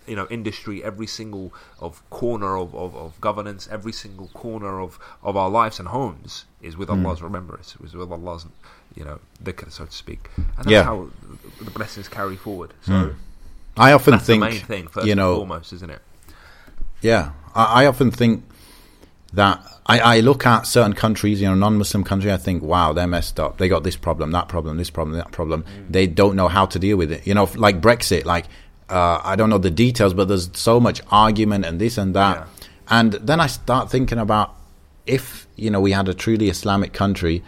you know industry every single of corner of, of, of, governance every single corner of, of our lives and homes is with mm. Allah's remembrance is with Allah's you know, dhikr, so to speak. And that's yeah. how the blessings carry forward. So mm. I often think, the main thing, first you know, foremost, isn't it? Yeah, I, I often think that I, I, look at certain countries, you know, non-Muslim countries. I think, wow, they're messed up. They got this problem, that problem, this problem, that problem. Mm. They don't know how to deal with it. You know, like Brexit. Like uh, I don't know the details, but there's so much argument and this and that. Yeah. And then I start thinking about if you know we had a truly Islamic country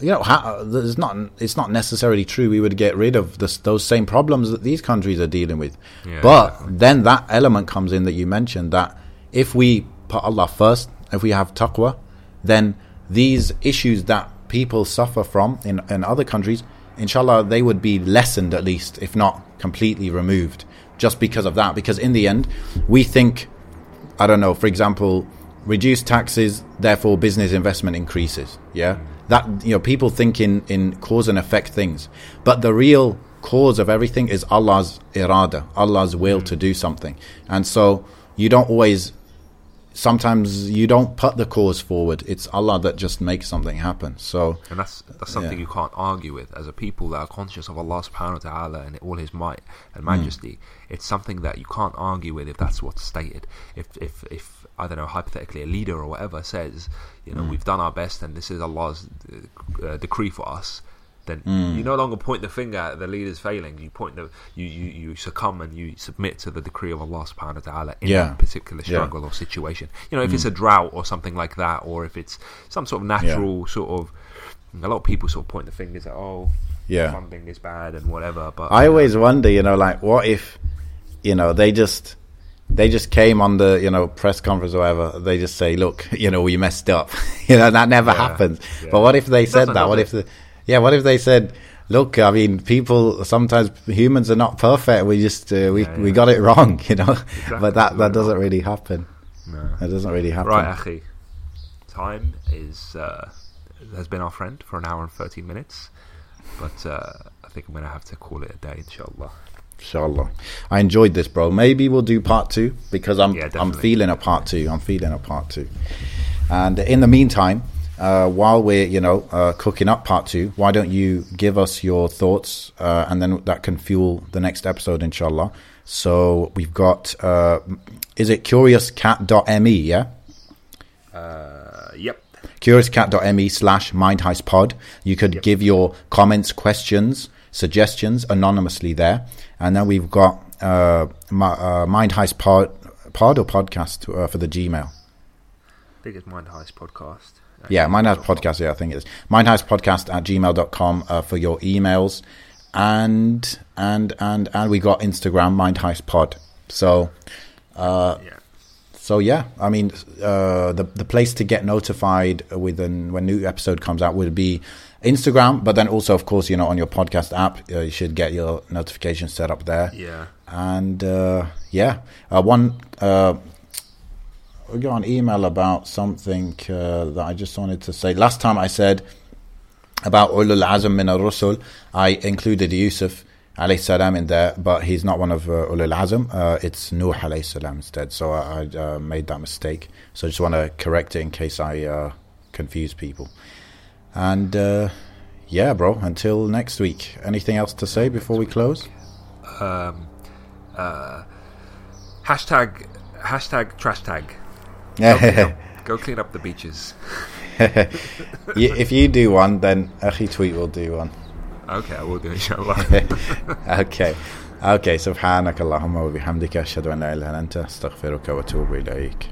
you know, how, there's not. It's not necessarily true. We would get rid of this, those same problems that these countries are dealing with. Yeah, but then that element comes in that you mentioned that if we put Allah first, if we have taqwa, then these issues that people suffer from in, in other countries, inshallah, they would be lessened at least, if not completely removed, just because of that. Because in the end, we think, I don't know, for example, reduce taxes, therefore business investment increases. Yeah that you know people think in in cause and effect things but the real cause of everything is Allah's irada Allah's will hmm. to do something and so you don't always sometimes you don't put the cause forward it's Allah that just makes something happen so and that's that's something yeah. you can't argue with as a people that are conscious of Allah subhanahu wa ta'ala and all his might and majesty mm. it's something that you can't argue with if that's what's stated if if if I don't know, hypothetically, a leader or whatever says, you know, mm. we've done our best and this is Allah's uh, decree for us, then mm. you no longer point the finger at the leader's failing. You point the you, you, you succumb and you submit to the decree of Allah subhanahu wa ta'ala in yeah. that particular struggle yeah. or situation. You know, if mm. it's a drought or something like that, or if it's some sort of natural yeah. sort of a lot of people sort of point the fingers at oh yeah funding is bad and whatever. But I always know. wonder, you know, like what if you know they just they just came on the you know press conference or whatever. They just say, "Look, you know, we messed up." you know, that never yeah, happens. Yeah. But what if they said that? What if the yeah? What if they said, "Look, I mean, people sometimes humans are not perfect. We just uh, we yeah, we got it wrong." You know, exactly. but that that doesn't really happen. No. That doesn't really happen. Right, Akhi. Time is uh, has been our friend for an hour and thirteen minutes, but uh, I think I'm going to have to call it a day, inshallah. Inshallah. I enjoyed this, bro. Maybe we'll do part two because I'm yeah, I'm feeling a part two. I'm feeling a part two. And in the meantime, uh, while we're you know uh, cooking up part two, why don't you give us your thoughts, uh, and then that can fuel the next episode, inshallah. So we've got uh, is it curiouscat.me? Yeah. Uh, yep. Curiouscat.me slash mindheistpod. You could yep. give your comments, questions, suggestions anonymously there. And then we've got uh, uh, Mind pod, pod or podcast uh, for the Gmail. I think it's Mind Heist Podcast. Yeah, Mind Heist Podcast, yeah, I think it is. Mind Heist Podcast at gmail.com uh, for your emails. And, and, and, and we got Instagram, Mind Heist Pod. So, uh, yeah. So yeah, I mean, uh, the the place to get notified with an, when new episode comes out would be Instagram, but then also, of course, you know, on your podcast app, uh, you should get your notifications set up there. Yeah. And uh, yeah, uh, one uh, we got an email about something uh, that I just wanted to say. Last time I said about ulul azm min al-rusul, I included Yusuf alayhi salam in there, but he's not one of uh, ulul azm. Uh, it's Nuh alayhi salam instead. So I, I uh, made that mistake. So I just want to correct it in case I uh, confuse people. And uh, yeah, bro. Until next week. Anything else to say before we close? Um, uh, hashtag hashtag trash tag. Go clean, Yeah. up, go clean up the beaches. if you do one, then Akhi Tweet will do one. Okay, I will do inshallah. okay. Okay. سبحانك اللهم وبحمدك أشهد أن لا إله إلا أنت أستغفرك وأتوب إليك